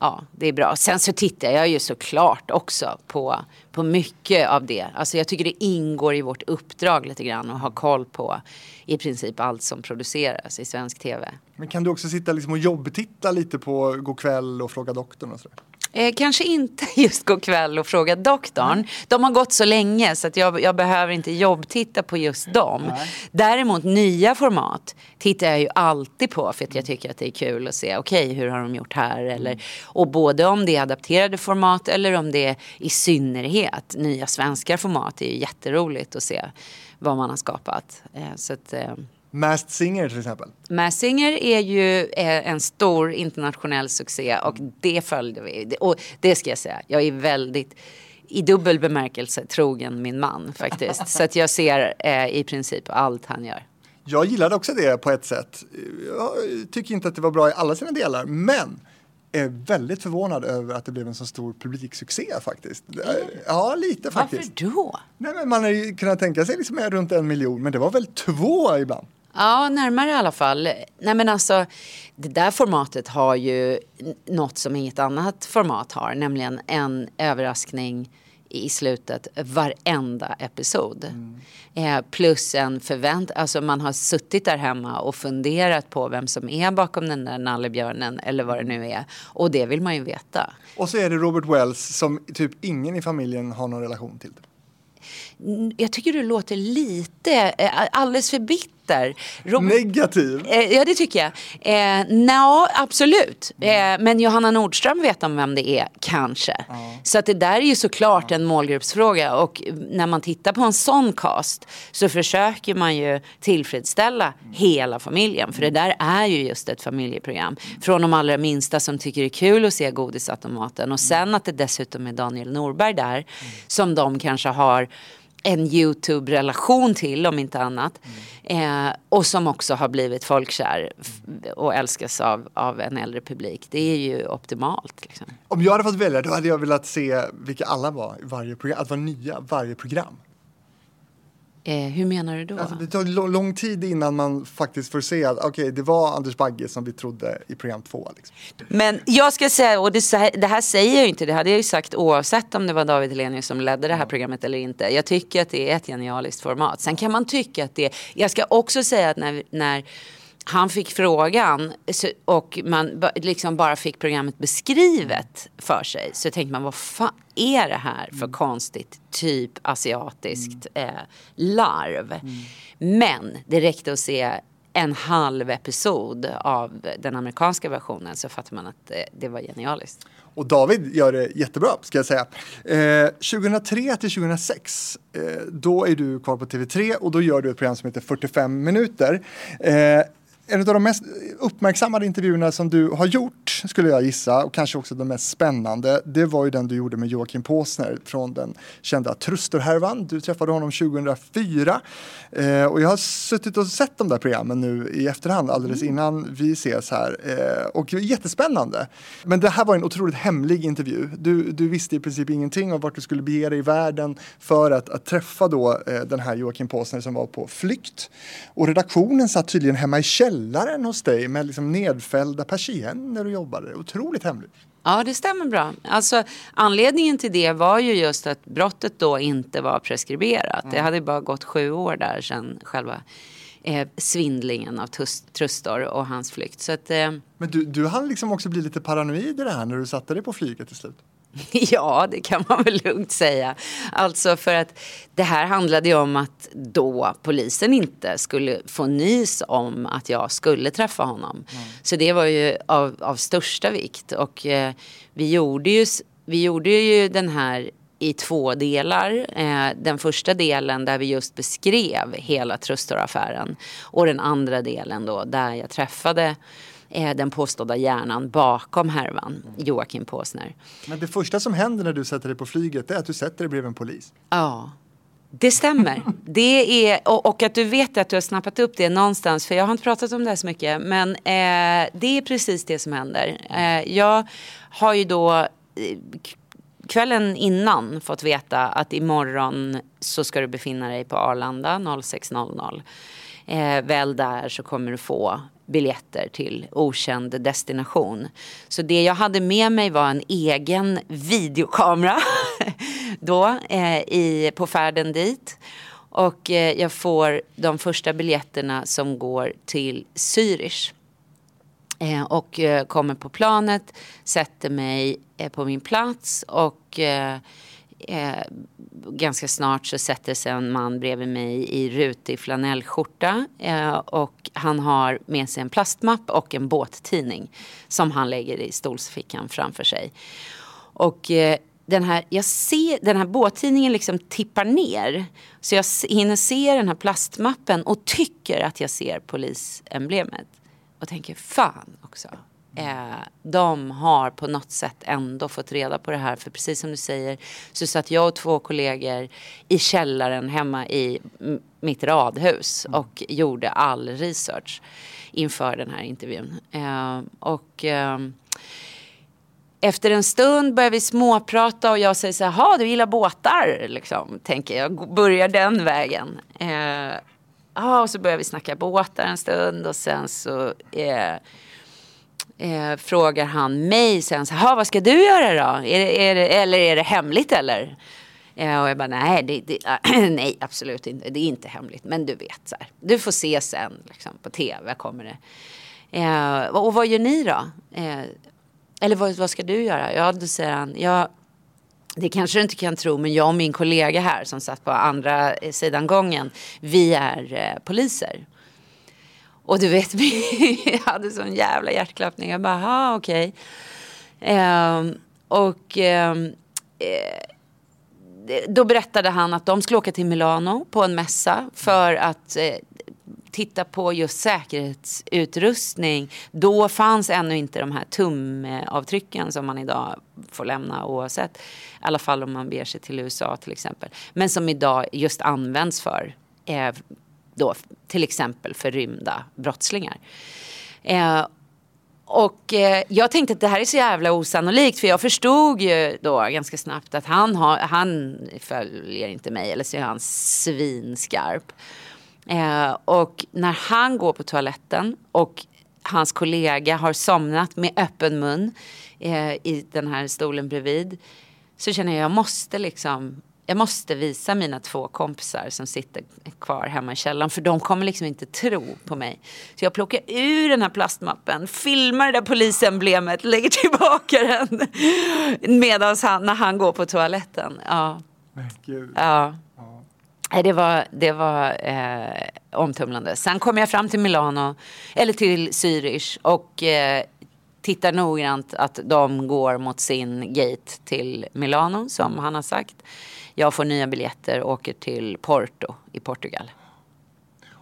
B: ja, det är bra. Sen så tittar jag ju såklart också på, på mycket av det. Alltså jag tycker det ingår i vårt uppdrag lite grann att ha koll på i princip allt som produceras i svensk tv.
A: Men kan du också sitta liksom och jobbtitta lite på Go'kväll och Fråga doktorn och sådär?
B: Eh, kanske inte <laughs> just gå kväll och fråga doktorn. De har gått så länge så att jag, jag behöver inte jobbtitta på just dem. Däremot nya format tittar jag ju alltid på för att jag tycker att det är kul att se okej hur har de gjort här eller och både om det är adapterade format eller om det är i synnerhet nya svenska format. Det är ju jätteroligt att se vad man har skapat. Eh, så att, eh,
A: Masked Singer till exempel.
B: Masked Singer är ju eh, en stor internationell succé och det följde vi. Och det ska jag säga, jag är väldigt i dubbel bemärkelse trogen min man faktiskt. <laughs> Så att jag ser eh, i princip allt han gör.
A: Jag gillade också det på ett sätt. Jag tycker inte att det var bra i alla sina delar, men är väldigt förvånad över att det blev en så stor publiksuccé faktiskt. Ja, lite faktiskt.
B: Varför då?
A: Nej, men man hade kunnat tänka sig liksom runt en miljon, men det var väl två ibland.
B: Ja, närmare i alla fall. Nej men alltså, det där formatet har ju något som inget annat format har, nämligen en överraskning i slutet varenda episod. Eh, plus en förvänt, alltså man har suttit där hemma och funderat på vem som är bakom den där nallebjörnen eller vad det nu är. Och det vill man ju veta.
A: Och så är det Robert Wells som typ ingen i familjen har någon relation till.
B: Jag tycker du låter lite, eh, alldeles för bitter. Rob-
A: Negativ.
B: Eh, ja, det tycker jag. Eh, Nja, absolut. Eh, men Johanna Nordström vet om vem det är, kanske. Så att det där är ju såklart en målgruppsfråga. Och när man tittar på en sån cast så försöker man ju tillfredsställa hela familjen. För det där är ju just ett familjeprogram. Från de allra minsta som tycker det är kul att se godisautomaten. Och sen att det dessutom är Daniel Norberg där. Som de kanske har en YouTube-relation till om inte annat. Eh, och som också har blivit folkkär och älskas av, av en äldre publik. Det är ju optimalt. Liksom.
A: Om jag hade fått välja då hade jag velat se vilka alla var i varje program, att vara nya varje program.
B: Eh, hur menar du då?
A: Alltså, det tar lång tid innan man faktiskt får se att okej, det var Anders Bagge som vi trodde i program två. Liksom.
B: Men jag ska säga, och det, det här säger jag ju inte, det hade jag ju sagt oavsett om det var David Hellenius som ledde det här programmet eller inte. Jag tycker att det är ett genialiskt format. Sen kan man tycka att det, jag ska också säga att när, när han fick frågan och man liksom bara fick programmet beskrivet för sig så tänkte man vad fan är det här för konstigt typ asiatiskt eh, larv. Men det räckte att se en halv episod av den amerikanska versionen så fattar man att det, det var genialiskt.
A: Och David gör det jättebra, ska jag säga. Eh, 2003 till 2006, eh, då är du kvar på TV3 och då gör du ett program som heter 45 minuter. Eh, en av de mest uppmärksammade intervjuerna som du har gjort, skulle jag gissa, och kanske också den mest spännande, det var ju den du gjorde med Joakim Påsner från den kända Trusterhärvan. Du träffade honom 2004. Eh, och jag har suttit och sett de där programmen nu i efterhand, alldeles innan vi ses här. Eh, och jättespännande. Men det här var en otroligt hemlig intervju. Du, du visste i princip ingenting om vart du skulle bege dig i världen för att, att träffa då eh, den här Joakim Påsner som var på flykt. Och redaktionen satt tydligen hemma i källaren hos dig med liksom nedfällda persienner och jobbade. Otroligt hemligt.
B: Ja, det stämmer bra. Alltså, anledningen till det var ju just att brottet då inte var preskriberat. Det hade bara gått sju år där sedan själva eh, svindlingen av Trustor och hans flykt. Så att, eh,
A: Men du, du hann liksom också bli lite paranoid i det här när du satte dig på flyget till slut. <laughs>
B: Ja, det kan man väl lugnt säga. Alltså för att det här handlade ju om att då polisen inte skulle få nys om att jag skulle träffa honom. Så det var ju av, av största vikt. Och eh, vi, gjorde ju, vi gjorde ju den här i två delar. Eh, den första delen där vi just beskrev hela Trustor-affären. Och den andra delen då där jag träffade den påstådda hjärnan bakom härvan, Joakim Påsner.
A: Men det första som händer när du sätter dig på flyget är att du sätter dig bredvid en polis.
B: Ja, det stämmer. Det är, och, och att du vet att du har snappat upp det någonstans, för jag har inte pratat om det här så mycket, men eh, det är precis det som händer. Eh, jag har ju då eh, kvällen innan fått veta att imorgon så ska du befinna dig på Arlanda 06.00. Eh, väl där så kommer du få biljetter till okänd destination. Så det jag hade med mig var en egen videokamera <laughs> då eh, i, på färden dit. Och eh, jag får de första biljetterna som går till Zürich. Eh, och eh, kommer på planet, sätter mig eh, på min plats och eh, eh, ganska snart så sätter sig en man bredvid mig i rutig flanellskjorta eh, och han har med sig en plastmapp och en båttidning som han lägger i stolsfickan framför sig. Och eh, den här, jag ser, den här båttidningen liksom tippar ner. Så jag hinner se den här plastmappen och tycker att jag ser polisemblemet. Och tänker fan också. Eh, de har på något sätt ändå fått reda på det här. För precis som du säger så satt jag och två kollegor i källaren hemma i mitt radhus och gjorde all research inför den här intervjun. Eh, och ehm, efter en stund börjar vi småprata och jag säger så här, "Ha, du gillar båtar? Liksom, tänker jag, börjar den vägen. Eh, och så börjar vi snacka båtar en stund och sen så eh, eh, frågar han mig sen så här, vad ska du göra då? Är det, är det, eller är det hemligt eller? Eh, och jag bara, nej, det, det, <clears throat> nej, absolut inte. Det är inte hemligt. Men du vet, så här, du får se sen liksom, på tv kommer det. Eh, och vad gör ni då? Eh, eller vad, vad ska du göra? Ja, då säger han, ja, det kanske du inte kan tro, men jag och min kollega här som satt på andra sidan gången, vi är eh, poliser. Och du vet, <laughs> vi hade sån jävla hjärtklappning. Jag bara, aha, okej. Eh, och ehm, eh, då berättade han att de skulle åka till Milano på en mässa för att eh, titta på just säkerhetsutrustning. Då fanns ännu inte de här tumavtrycken som man idag får lämna oavsett. I alla fall om man beger sig till USA till exempel. Men som idag just används för eh, då, till exempel för rymda brottslingar. Eh, och eh, jag tänkte att det här är så jävla osannolikt för jag förstod ju då ganska snabbt att han, har, han följer inte mig eller så är han svinskarp. Eh, och när han går på toaletten och hans kollega har somnat med öppen mun eh, i den här stolen bredvid så känner jag att jag måste liksom jag måste visa mina två kompisar som sitter kvar hemma i källaren för de kommer liksom inte tro på mig. Så jag plockar ur den här plastmappen, filmar det där polisemblemet, lägger tillbaka den medan han, när han går på toaletten. Ja,
A: Men gud.
B: ja. Nej, det var, det var eh, omtumlande. Sen kom jag fram till Milano, eller till Zürich och eh, tittar noggrant att de går mot sin gate till Milano som han har sagt. Jag får nya biljetter och åker till Porto i Portugal.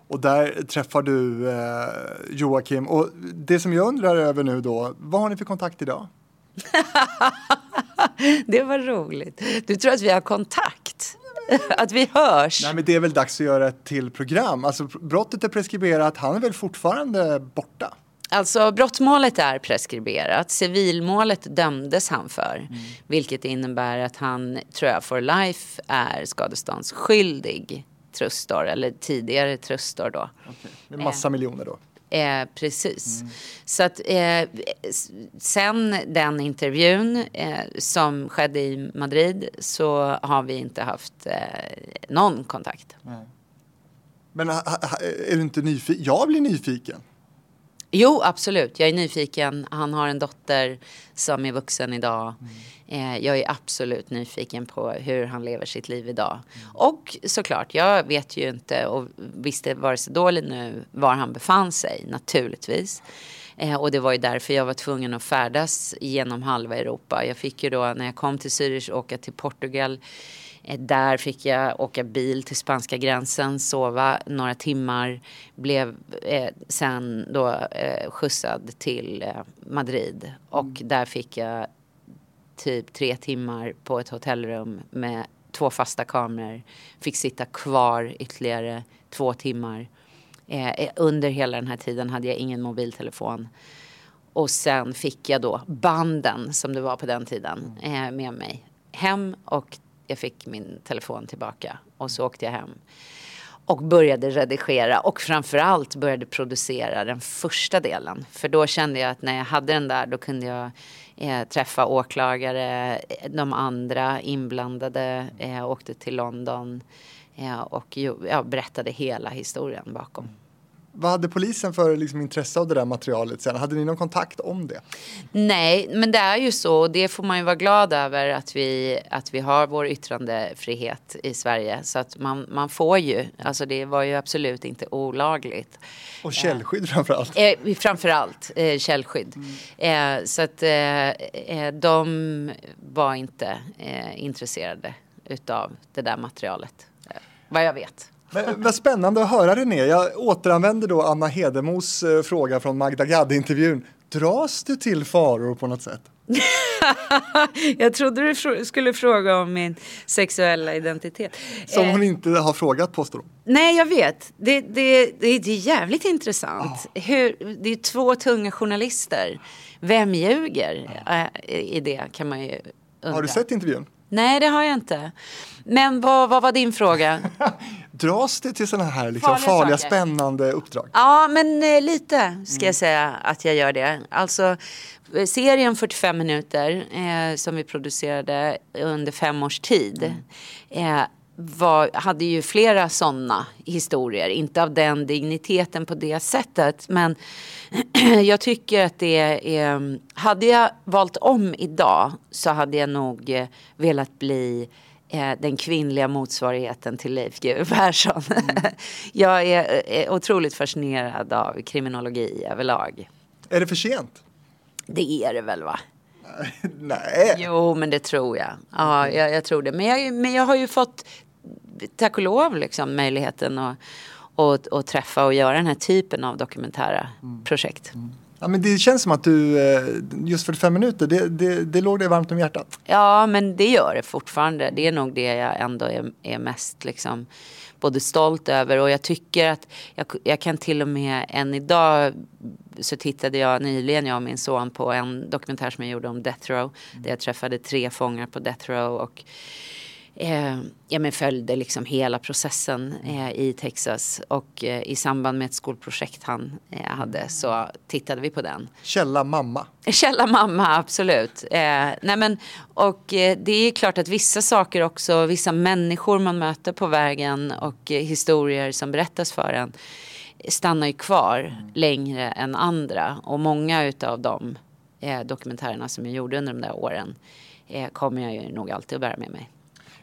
A: Och där träffar du eh, Joakim. Och det som jag undrar över nu då, vad har ni för kontakt idag? <laughs>
B: Det var roligt. Du tror att vi har kontakt? <laughs> Att vi hörs?
A: Nej men det är väl dags att göra ett till program. Alltså brottet är preskriberat, han är väl fortfarande borta?
B: Alltså brottmålet är preskriberat. Civilmålet dömdes han för. Vilket innebär att han, tror jag, for life är skadeståndsskyldig trustor. Eller tidigare trustor då.
A: Med massa miljoner då.
B: Eh, precis. Så att eh, sen den intervjun eh, som skedde i Madrid så har vi inte haft eh, någon kontakt.
A: Men ha, ha, är du inte nyfiken? Jag blir nyfiken.
B: Jo, absolut. Jag är nyfiken. Han har en dotter som är vuxen idag. Eh, jag är absolut nyfiken på hur han lever sitt liv idag. Och såklart, jag vet ju inte och visste vare sig då eller nu var han befann sig, naturligtvis. Eh, och det var ju därför jag var tvungen att färdas genom halva Europa. Jag fick ju då, när jag kom till Zürich, åka till Portugal. Eh, Där fick jag åka bil till spanska gränsen, sova några timmar. Blev eh, sen då eh, skjutsad till eh, Madrid. Och där fick jag typ tre timmar på ett hotellrum med två fasta kameror. Fick sitta kvar ytterligare två timmar. Eh, eh, under hela den här tiden hade jag ingen mobiltelefon. Och sen fick jag då banden som det var på den tiden eh, med mig hem och jag fick min telefon tillbaka och så åkte jag hem. Och började redigera och framförallt började producera den första delen. För då kände jag att när jag hade den där då kunde jag eh, träffa åklagare, de andra inblandade, eh, åkte till London eh, och ja, berättade hela historien bakom.
A: Vad hade polisen för liksom, intresse av det där materialet sen? Hade ni någon kontakt om det?
B: Nej, men det är ju så och det får man ju vara glad över att vi, att vi har vår yttrandefrihet i Sverige. Så att man, man får ju, alltså det var ju absolut inte olagligt.
A: Och källskydd framförallt.
B: Eh, framförallt eh, källskydd. Eh, så att eh, eh, de var inte eh, intresserade utav det där materialet. Eh, vad jag vet.
A: Men, vad spännande att höra René. Jag återanvänder då Anna Hedemos eh, fråga från Magda Gad-intervjun. Dras du till faror på något sätt? <laughs>
B: jag trodde du skulle fråga om min sexuella identitet.
A: Som
B: Eh,
A: hon inte har frågat påstår hon.
B: Nej, jag vet. Det, det, det, är jävligt intressant. Hur, det är två tunga journalister. Vem ljuger eh, i det kan man ju undra.
A: Har du sett intervjun?
B: Nej, det har jag inte. Men vad, vad var din fråga? <laughs>
A: Dras det till sådana här liksom,
B: Farliga
A: farliga, spännande uppdrag?
B: Ja, men eh, lite ska jag säga att jag gör det. Alltså eh, serien 45 minuter eh, som vi producerade under fem års tid eh, var, hade ju flera sådana historier. Inte av den digniteten på det sättet. Men <clears throat> jag tycker att det är... Hade jag valt om idag så hade jag nog eh, velat bli eh, den kvinnliga motsvarigheten till Leif GW <laughs> Persson. jag är eh, otroligt fascinerad av kriminologi överlag.
A: Är det för sent?
B: Det är det väl va? <laughs>
A: Nej.
B: Jo, men det tror jag. Ja, jag, jag tror det. Men jag, men jag har ju fått, tack och lov, liksom, möjligheten att, att, att träffa och göra den här typen av dokumentära projekt.
A: Ja, men det känns som att du, eh, just 45 minuter, det, det, det låg dig varmt om hjärtat.
B: Ja, men det gör det fortfarande. Det är nog det jag ändå är, är mest liksom både stolt över och jag tycker att jag, jag kan till och med än idag så tittade jag nyligen, jag och min son, på en dokumentär som jag gjorde om Death Row. Där jag träffade tre fångar på Death Row och eh, ja, men följde liksom hela processen eh, i Texas. Och eh, i samband med ett skolprojekt han eh, hade så tittade vi på den.
A: Källa mamma. <laughs>
B: Källa mamma, absolut. Eh, nej men, och eh, det är klart att vissa saker också, vissa människor man möter på vägen och historier som berättas för en stannar ju kvar längre än andra. Och många utav de dokumentärerna som jag gjorde under de där åren kommer jag ju nog alltid att bära med mig.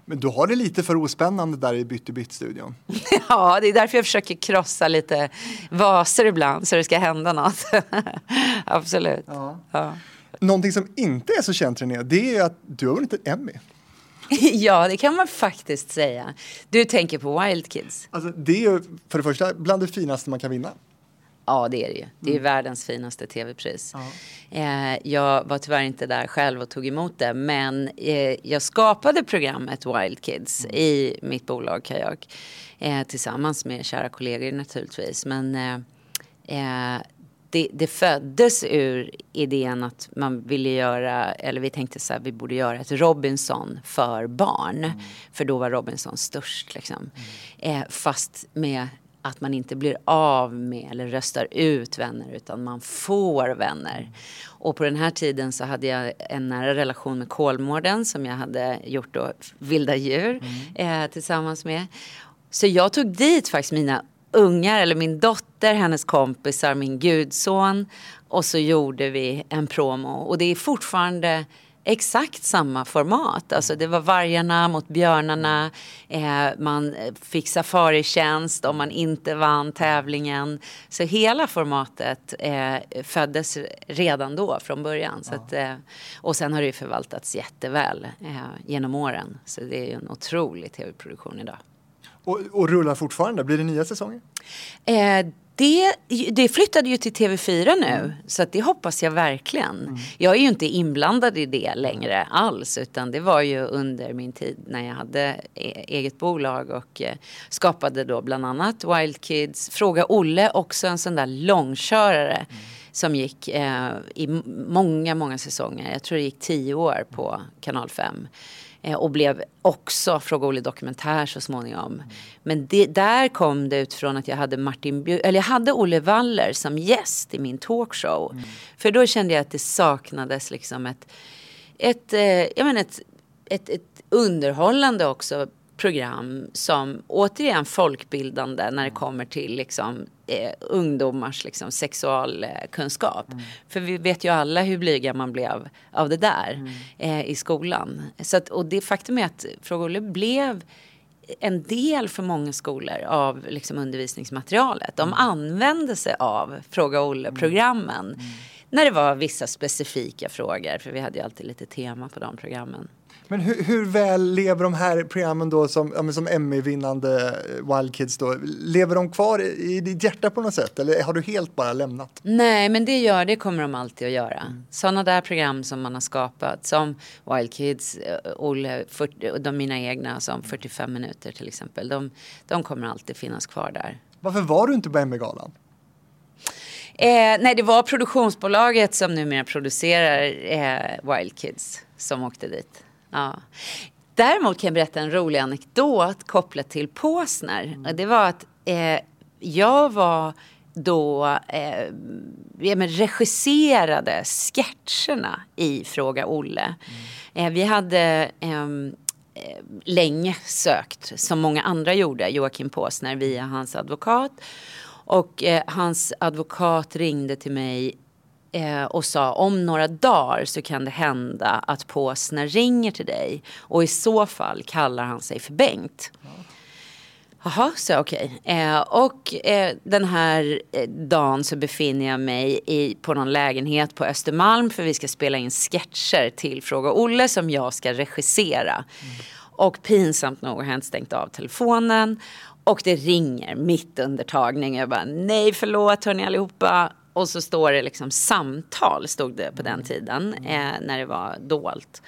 A: Men du har det lite för ospännande där i Bytt i bytt-studion. <laughs>
B: Ja, det är därför jag försöker krossa lite vaser ibland så det ska hända något. <laughs> Absolut. Ja.
A: Någonting som inte är så känt René, det är att du har vunnit ett Emmy. <laughs>
B: ja, det kan man faktiskt säga. Du tänker på Wild Kids?
A: Alltså, det är ju för det första bland det finaste man kan vinna.
B: Ja, det är det ju. Det är
A: Mm.
B: världens finaste tv-pris. Eh, jag var tyvärr inte där själv och tog emot det, men eh, jag skapade programmet Wild Kids
A: Mm.
B: i mitt bolag Kajak eh, tillsammans med kära kollegor naturligtvis. Men eh, eh, det, det föddes ur idén att man ville göra, eller vi tänkte så här, vi borde göra ett Robinson för barn. För då var Robinson störst liksom. Eh, fast med att man inte blir av med eller röstar ut vänner utan man får vänner. Och på den här tiden så hade jag en nära relation med Kolmården som jag hade gjort då Vilda djur eh, tillsammans med. Så jag tog dit faktiskt mina ungar, eller min dotter, hennes kompisar, min gudson. Och så gjorde vi en promo. Och det är fortfarande exakt samma format. Alltså det var vargarna mot björnarna. Eh, man fick safaritjänst om man inte vann tävlingen. Så hela formatet eh, föddes redan då från början. Så att, eh, och sen har det ju förvaltats jätteväl eh, genom åren. Så det är ju en otrolig tv-produktion idag.
A: Och, och rullar fortfarande. Blir det nya säsonger?
B: Det, det flyttade ju till TV4 nu, så att det hoppas jag verkligen. Jag är ju inte inblandad i det längre alls, utan det var ju under min tid när jag hade e- eget bolag och eh, skapade då bland annat Wild Kids, Fråga Olle, också en sån där långkörare som gick eh, i många, många säsonger. Jag tror det gick tio år på Kanal 5. Eh, och blev också Fråga Olle Dokumentär så småningom. Men det, där kom det utifrån att jag hade Martin Bjur, eller jag hade Olle Waller som gäst i min talkshow. För då kände jag att det saknades liksom ett, ett, eh, jag menar ett, ett, ett underhållande också program som återigen folkbildande när det kommer till liksom, eh, ungdomars liksom, sexualkunskap. För vi vet ju alla hur blyga man blev av det där eh, i skolan. Så att, och det faktum är att Fråga Olle blev en del för många skolor av liksom, undervisningsmaterialet. De använde sig av Fråga Olle-programmen. När det var vissa specifika frågor, för vi hade ju alltid lite tema på de programmen.
A: Men hur, hur väl lever de här programmen då som, ja, som Emmy-vinnande eh, Wild Kids då? Lever de kvar i, i ditt hjärta på något sätt? Eller har du helt bara lämnat?
B: Nej, men det gör det kommer de alltid att göra. Sådana där program som man har skapat, som Wild Kids, eh, Olle, 40, och de mina egna som 45 minuter till exempel, de, de kommer alltid finnas kvar där.
A: Varför var du inte på Emmy-galan?
B: Eh, nej, det var produktionsbolaget som numera producerar eh, Wild Kids som åkte dit. Ja. Däremot kan jag berätta en rolig anekdot kopplat till Påsner. Och Det var att eh, jag var då eh, ja, men regisserade sketcherna i Fråga Olle. Eh, vi hade ehm, eh, länge sökt, som många andra gjorde, Joakim Påsner via hans advokat. Och eh, hans advokat ringde till mig eh, och sa om några dagar så kan det hända att Påsner ringer till dig. Och i så fall kallar han sig för Bengt. Jaha, så okej. Eh, och eh, den här eh, dagen så befinner jag mig i, på någon lägenhet på Östermalm för vi ska spela in sketcher till Fråga Olle som jag ska regissera. Och pinsamt nog har jag inte stängt av telefonen. Och det ringer mitt under tagning. Jag bara, nej förlåt hörni allihopa. Och så står det liksom samtal, stod det på den tiden, eh, när det var dolt.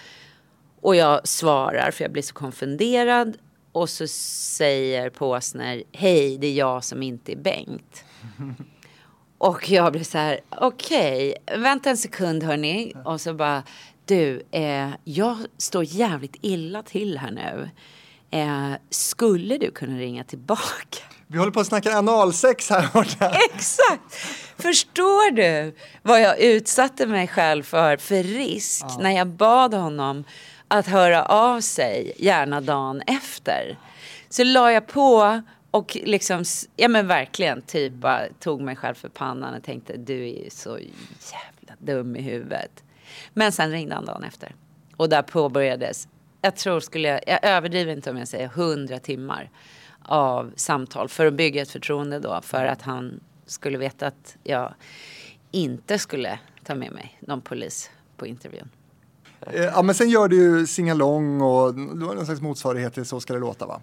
B: Och jag svarar för jag blir så konfunderad. Och så säger Påsner, hej det är jag som inte är Bengt. <laughs> Och jag blir så här, okej, vänta en sekund hörni. Och så bara, du, eh, jag står jävligt illa till här nu. Eh, skulle du kunna ringa tillbaka?
A: Vi håller på att snacka analsex här borta. <laughs>
B: Exakt! Förstår du vad jag utsatte mig själv för för risk när jag bad honom att höra av sig gärna dagen efter. Så la jag på och liksom, ja men verkligen typ bara tog mig själv för pannan och tänkte du är ju så jävla dum i huvudet. Men sen ringde han dagen efter. Och där påbörjades jag tror skulle jag, jag överdriver inte om jag säger 100 timmar av samtal för att bygga ett förtroende då. För att han skulle veta att jag inte skulle ta med mig någon polis på intervjun.
A: Eh, Ja, men sen gör du ju Singalong och du har någon slags motsvarighet till Så ska det låta va?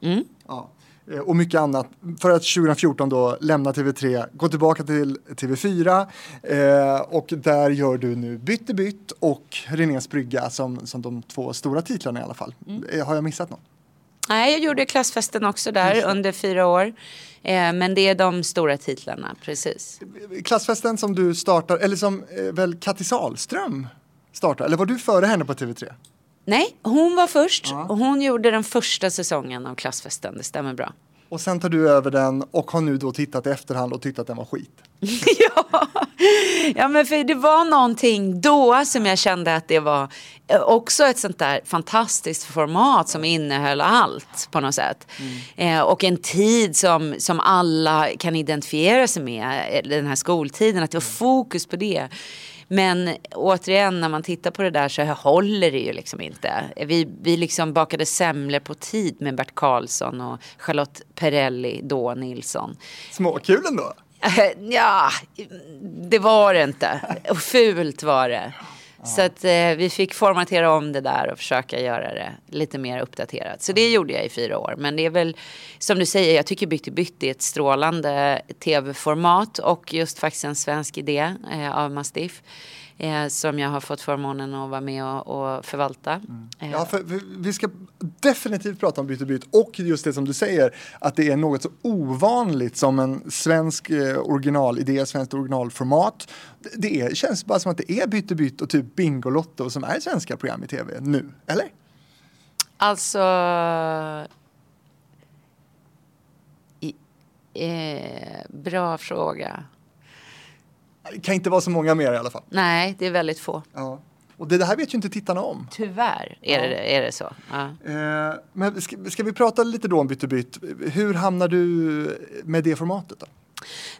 B: Mm.
A: Ja. Eh, Och mycket annat. För att 2014 då lämna TV3, gå tillbaka till TV4 eh, och där gör du nu Bytte bytt och Renés brygga som, som de två stora titlarna i alla fall. Eh, Har jag missat något?
B: Nej, jag gjorde klassfesten också där under fyra år. Eh, men det är de stora titlarna, precis.
A: Klassfesten som du startar, eller som eh, väl Kattis Sahlström startar, eller var du före henne på TV3?
B: Nej, hon var först och hon gjorde den första säsongen av klassfesten, det stämmer bra.
A: Och sen tar du över den och har nu då tittat i efterhand och tyckt att den var skit. <laughs>
B: ja. ja, men för det var någonting då som jag kände att det var eh, också ett sånt där fantastiskt format som innehöll allt på något sätt. Eh, och en tid som, som alla kan identifiera sig med, eh, den här skoltiden, att det var fokus på det. Men återigen när man tittar på det där så håller det ju liksom inte. Vi, vi liksom bakade semlor på tid med Bert Karlsson och Charlotte Perrelli, då Nilsson.
A: Småkul ändå. <laughs>
B: Ja, det var det inte. Och fult var det. Så att eh, vi fick formatera om det där och försöka göra det lite mer uppdaterat. Så det gjorde jag i fyra år. Men det är väl som du säger, jag tycker Bytt i bytt är ett strålande tv-format och just faktiskt en svensk idé eh, av Mastiff. Eh, som jag har fått förmånen att vara med och, och förvalta. Eh,
A: Ja, för, vi ska definitivt prata om byte byt och just det som du säger att det är något så ovanligt som en svensk eh, originalidé, svenskt originalformat. Det, det är, känns bara som att det är byte byt och typ Bingolotto som är svenska program i tv nu, eller?
B: Alltså... I, eh, bra fråga.
A: Det kan inte vara så många mer i alla fall.
B: Nej, det är väldigt få.
A: Ja. Och det, det här vet ju inte tittarna om.
B: Tyvärr är, det, är det så. Ja.
A: Eh, men ska, ska vi prata lite då om byte byt? Hur hamnar du med det formatet då?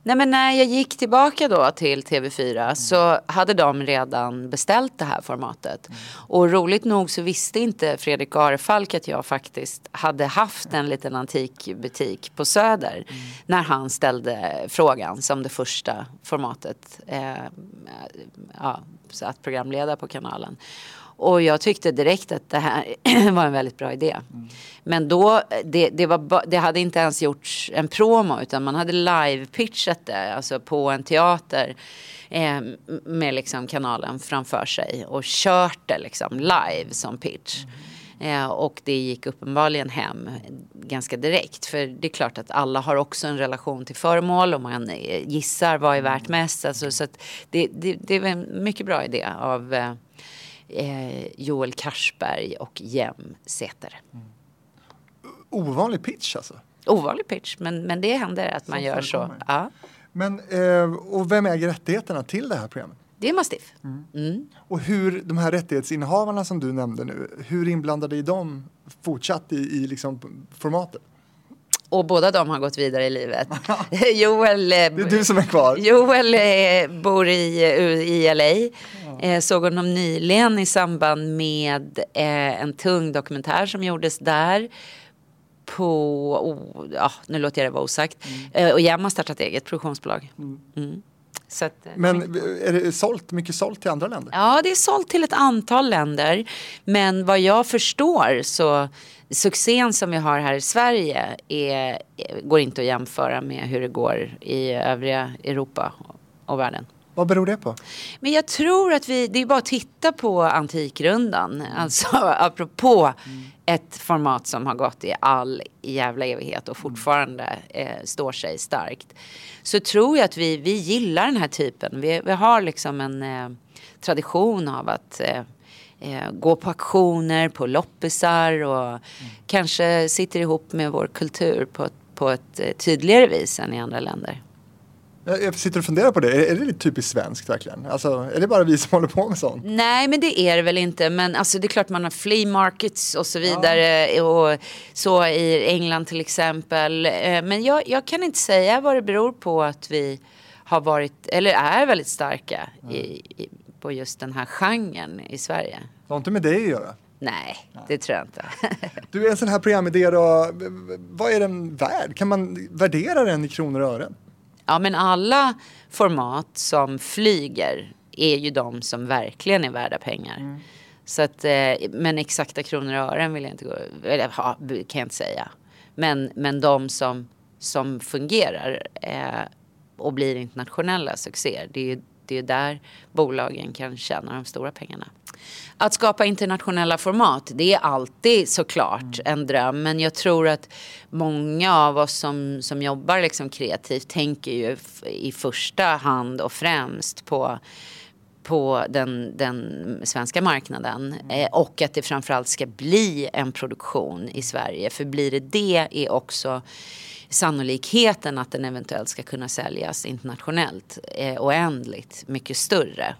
B: Nej, men när jag gick tillbaka då till TV4 så hade de redan beställt det här formatet. Och roligt nog så visste inte Fredrik Arefalk att jag faktiskt hade haft en liten antikbutik på Söder när han ställde frågan som det första formatet eh, ja, så att programleda på kanalen. Och jag tyckte direkt att det här <clears throat> var en väldigt bra idé. Men då, det, det, var, det hade inte ens gjorts en promo utan man hade live-pitchat det, alltså på en teater eh, med liksom kanalen framför sig och kört det liksom live som pitch. Eh, och det gick uppenbarligen hem ganska direkt. För det är klart att alla har också en relation till föremål och man eh, gissar vad är värt mest. Alltså, så att det, det, det är en mycket bra idé av eh, eh, Joel Karsberg och Jem Säter.
A: Ovanlig pitch alltså.
B: Ovanlig pitch, men, men det händer att man
A: Som
B: gör så. Ja,
A: Men, eh, och vem äger rättigheterna till det här programmet?
B: det är Mastiff. Mm.
A: Och hur de här rättighetsinnehavarna som du nämnde nu, hur inblandade är de fortsatt i, i liksom formatet?
B: Och båda de har gått vidare i livet. <laughs> Joel, eh,
A: Det är du som är kvar.
B: Joel eh, bor i, eh, i LA. Eh, såg honom nyligen i samband med eh, en tung dokumentär som gjordes där. På, oh, ja, nu låter jag det vara osagt. Eh, och Jem har startat eget produktionsbolag. Mm. Så att,
A: Men är det sålt, mycket sålt till andra länder?
B: Ja, det är sålt till ett antal länder. Men vad jag förstår så succén som vi har här i Sverige är, går inte att jämföra med hur det går i övriga Europa och världen.
A: Vad beror det på?
B: Men jag tror att vi, det är bara att titta på Antikrundan, alltså <laughs> apropå ett format som har gått i all jävla evighet och fortfarande eh, står sig starkt. Så tror jag att vi, vi gillar den här typen. Vi, vi har liksom en eh, tradition av att eh, eh, gå på auktioner, på loppisar och kanske sitter ihop med vår kultur på, på ett eh, tydligare vis än i andra länder.
A: Jag sitter och funderar på det. Är, är det lite typiskt svenskt verkligen? Alltså, är det bara vi som <laughs> håller på med sånt?
B: Nej, men det är det väl inte. Men alltså, det är klart man har flea markets och så vidare. Och så i England till exempel. Eh, Men jag, jag kan inte säga vad det beror på att vi har varit, eller är väldigt starka i, i, på just den här genren i Sverige.
A: Det har inte med dig att göra.
B: Nej, det tror jag inte. <laughs>
A: Du är en sån här programidé då, vad är den värd? Kan man värdera den i kronor och ören?
B: Ja, men alla format som flyger är ju de som verkligen är värda pengar. Så att, eh, men exakta kronor och ören vill jag inte gå, eller ja, kan jag inte säga. Men, men de som, som fungerar eh, och blir internationella succéer, det är ju det är där bolagen kan tjäna de stora pengarna. Att skapa internationella format, det är alltid såklart en dröm. Men jag tror att många av oss som, som jobbar liksom kreativt tänker ju i första hand och främst på på den, den svenska marknaden eh, och att det framförallt ska bli en produktion i Sverige. För blir det det är också sannolikheten att den eventuellt ska kunna säljas internationellt eh, oändligt mycket större.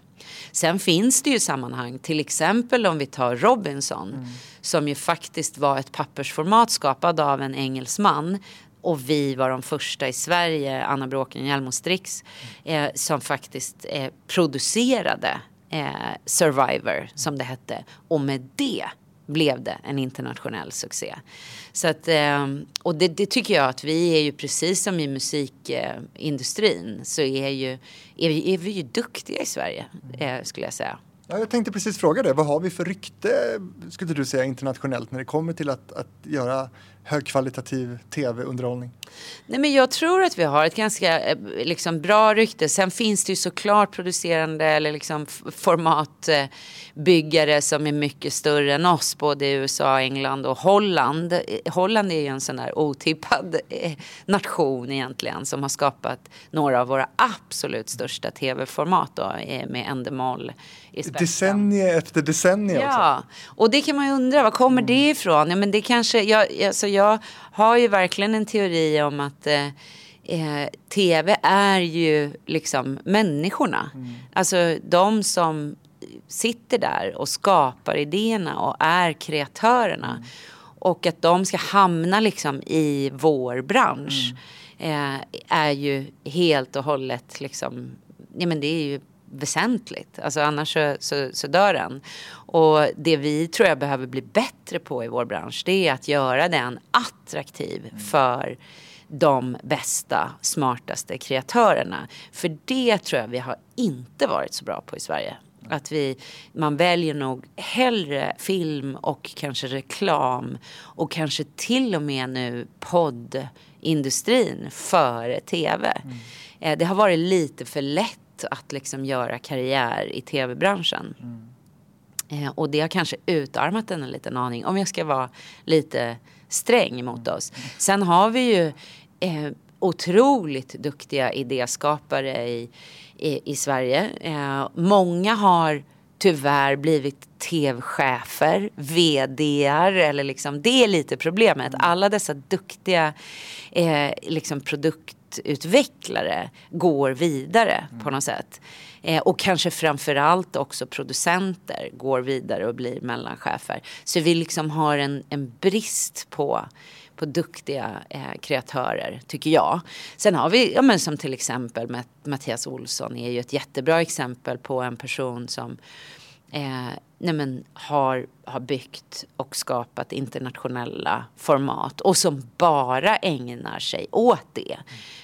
B: Sen finns det ju sammanhang, till exempel om vi tar Robinson som ju faktiskt var ett pappersformat skapad av en engelsman och vi var de första i Sverige, Anna Bråken, Hjelm och Strix, eh, som faktiskt eh, producerade eh, Survivor, som det hette. Och med det blev det en internationell succé. Så att, eh, och det, det tycker jag att vi är ju precis som i musikindustrin så är, ju, är, vi, är vi ju duktiga i Sverige, eh, skulle jag säga.
A: Ja, jag tänkte precis fråga det, vad har vi för rykte, skulle du säga, internationellt när det kommer till att, att göra högkvalitativ tv-underhållning?
B: Nej, men jag tror att vi har ett ganska eh, liksom, bra rykte. Sen finns det ju såklart producerande eller liksom, formatbyggare som är mycket större än oss. Både i USA, England och Holland. Eh, Holland är ju en sån där otippad eh, nation egentligen som har skapat några av våra absolut största tv-format då, med Endemol i spetsen.
A: Decennier efter decennier också.
B: Ja, och det kan man ju undra, var kommer det ifrån? Ja, men det kanske, jag, alltså jag har ju verkligen en teori om att eh, eh, tv är ju liksom människorna. Alltså de som sitter där och skapar idéerna och är kreatörerna. Och att de ska hamna liksom i vår bransch eh, är ju helt och hållet liksom, ja men det är ju väsentligt. Alltså annars så, så, så dör den. Och det vi tror jag behöver bli bättre på i vår bransch det är att göra den attraktiv för de bästa, smartaste kreatörerna. För det tror jag vi har inte varit så bra på i Sverige. Att vi, man väljer nog hellre film och kanske reklam och kanske till och med nu poddindustrin före tv. Eh, Det har varit lite för lätt att liksom göra karriär i tv-branschen. Eh, och det har kanske utarmat den en liten aning om jag ska vara lite sträng mot oss. Sen har vi ju eh, otroligt duktiga idéskapare i, i, i Sverige. Eh, många har tyvärr blivit tv-chefer, vdar eller liksom det är lite problemet. Alla dessa duktiga eh, liksom produktutvecklare går vidare på något sätt. Eh, och kanske framförallt också producenter går vidare och blir mellanchefer. Så vi liksom har en, en brist på på duktiga eh, kreatörer, tycker jag. Sen har vi, ja, men som till exempel Matt- Mattias Olsson är ju ett jättebra exempel på en person som eh, nej men, har, har byggt och skapat internationella format och som bara ägnar sig åt det.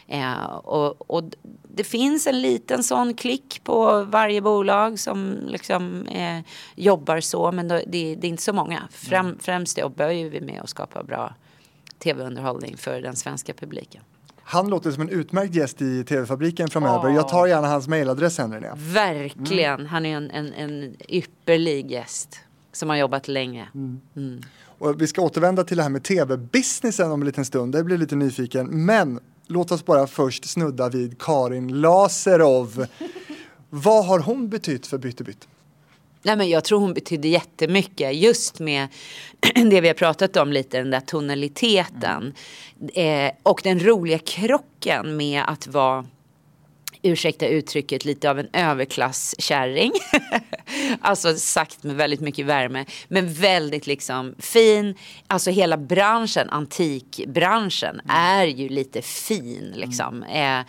B: Eh, och, och det finns en liten sån klick på varje bolag som liksom eh, jobbar så men det, det är inte så många. Främ, främst jobbar ju vi med att skapa bra tv-underhållning för den svenska publiken.
A: Han låter som en utmärkt gäst i TV-fabriken framöver.
B: Ja.
A: Jag tar gärna hans mailadress sen Linnea.
B: Verkligen, han är en, en, en ypperlig gäst som har jobbat länge. Mm.
A: Och vi ska återvända till det här med tv-businessen om en liten stund. Jag blir lite nyfiken. Men låt oss bara först snudda vid Karin Laserov. <laughs> Vad har hon betytt för Bytte bytt?
B: Nej, men jag tror hon betydde jättemycket just med <clears throat> det vi har pratat om lite, den där tonaliteten. Eh, och den roliga krocken med att vara ursäkta uttrycket, lite av en överklasskärring. <laughs> alltså sagt med väldigt mycket värme. Men väldigt liksom fin. Alltså hela branschen, antikbranschen, är ju lite fin liksom. Eh,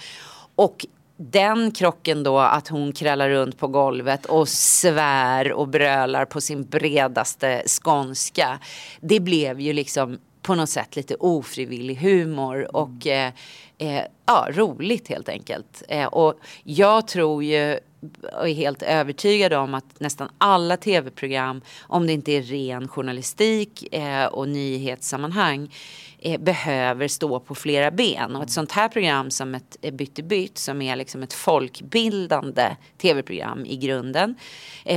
B: och den krocken då att hon krälar runt på golvet och svär och brölar på sin bredaste skånska. Det blev ju liksom på något sätt lite ofrivillig humor och eh, eh, ja, roligt helt enkelt. Eh, och jag tror ju och är helt övertygad om att nästan alla tv-program, om det inte är ren journalistik eh, och nyhetssammanhang, eh, behöver stå på flera ben. Och ett sånt här program som ett eh, Bytt i bytt, som är liksom ett folkbildande tv-program i grunden